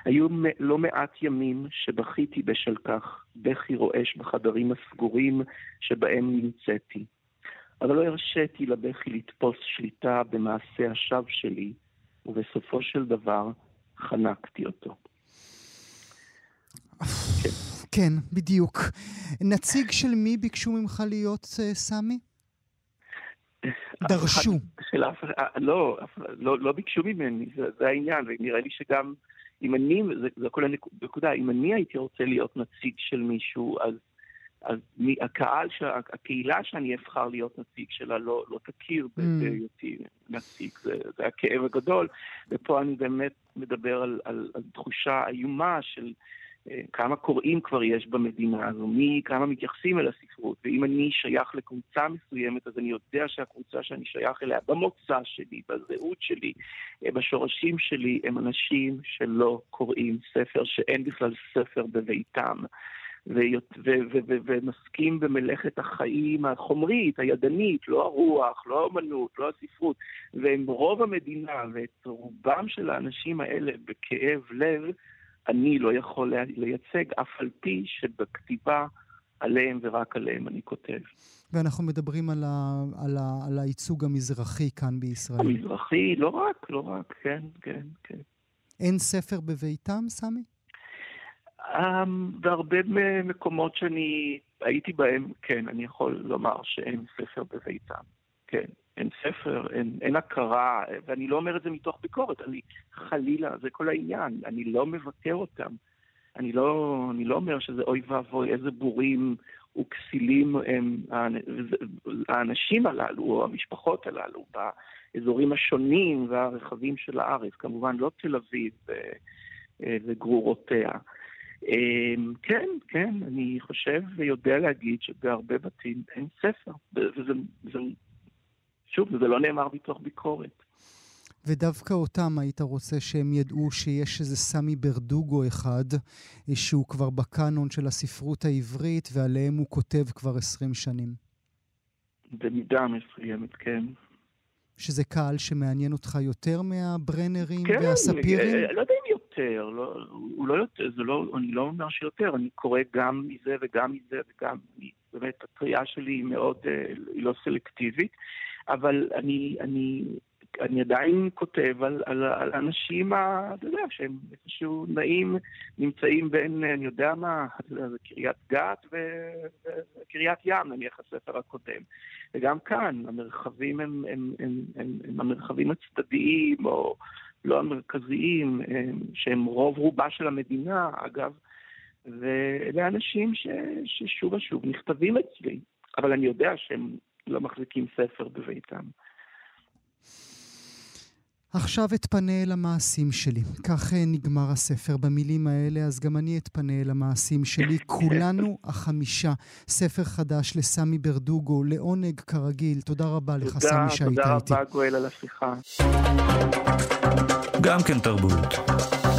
היו לא מעט ימים שבכיתי בשל כך, בכי רועש בחדרים הסגורים שבהם נמצאתי. אבל לא הרשיתי לבכי לתפוס שליטה במעשה השווא שלי, ובסופו של דבר חנקתי אותו. כן. כן, בדיוק. נציג של מי ביקשו ממך להיות, אה, סמי? דרשו. של אף, אה, לא, לא, לא ביקשו ממני, זה, זה העניין, ונראה לי שגם אם אני, זה, זה כל הנקודה, אם אני הייתי רוצה להיות נציג של מישהו, אז, אז מי, הקהל, הקהילה שאני אבחר להיות נציג שלה לא, לא תכיר mm. בהיותי נציג, זה, זה הכאב הגדול, ופה אני באמת מדבר על, על, על תחושה איומה של... אה, כמה קוראים כבר יש במדינה הזו, מי, כמה מתייחסים אל הספרות, ואם אני שייך לקבוצה מסוימת, אז אני יודע שהקבוצה שאני שייך אליה, במוצא שלי, בזהות שלי, אה, בשורשים שלי, הם אנשים שלא קוראים ספר, שאין בכלל ספר בביתם. ומסכים במלאכת החיים החומרית, הידנית, לא הרוח, לא האמנות, לא הספרות, והם רוב המדינה, ואת רובם של האנשים האלה בכאב לב, אני לא יכול לייצג, אף על פי שבכתיבה עליהם ורק עליהם אני כותב. ואנחנו מדברים על, ה, על, ה, על הייצוג המזרחי כאן בישראל. המזרחי, לא רק, לא רק, כן, כן, כן. אין ספר בביתם, סמי? Um, בהרבה מקומות שאני הייתי בהם, כן, אני יכול לומר שאין ספר בביתם, כן. אין ספר, אין, אין הכרה, ואני לא אומר את זה מתוך ביקורת, אני חלילה, זה כל העניין, אני לא מבקר אותם. אני לא, אני לא אומר שזה אוי ואבוי, איזה בורים וכסילים הם האנשים הללו, או המשפחות הללו, באזורים השונים והרחבים של הארץ, כמובן לא תל אביב וגרורותיה. אמ, כן, כן, אני חושב ויודע להגיד שבהרבה בתים אין ספר, וזה שוב, זה לא נאמר מתוך ביקורת. ודווקא אותם היית רוצה שהם ידעו שיש איזה סמי ברדוגו אחד, אה, שהוא כבר בקאנון של הספרות העברית, ועליהם הוא כותב כבר עשרים שנים. במידה מסוימת, כן. שזה קהל שמעניין אותך יותר מהברנרים כן, והספירים? אה, לא יודע אם יותר, לא, הוא לא יותר, זה לא, אני לא אומר שיותר, אני קורא גם מזה וגם מזה וגם, באמת, הקריאה שלי היא מאוד, אה, היא לא סלקטיבית, אבל אני, אני, אני עדיין כותב על, על, על אנשים, אתה יודע, שהם איפשהו נעים, נמצאים בין, אני יודע מה, קריית גת וקריית ים, נניח הספר הקודם. וגם כאן, המרחבים הם, הם, הם, הם, הם המרחבים הצדדיים, או לא המרכזיים, הם, שהם רוב רובה של המדינה, אגב, ואלה אנשים ש, ששוב ושוב נכתבים אצלי, אבל אני יודע שהם לא מחזיקים ספר בביתם. עכשיו אתפנה אל המעשים שלי. כך אה, נגמר הספר במילים האלה, אז גם אני אתפנה אל המעשים שלי. כולנו החמישה. ספר חדש לסמי ברדוגו, לעונג כרגיל. תודה רבה לך, תודה, סמי, שהיית תודה איתי. רבה, גואל, על השיחה. גם כן תרבות.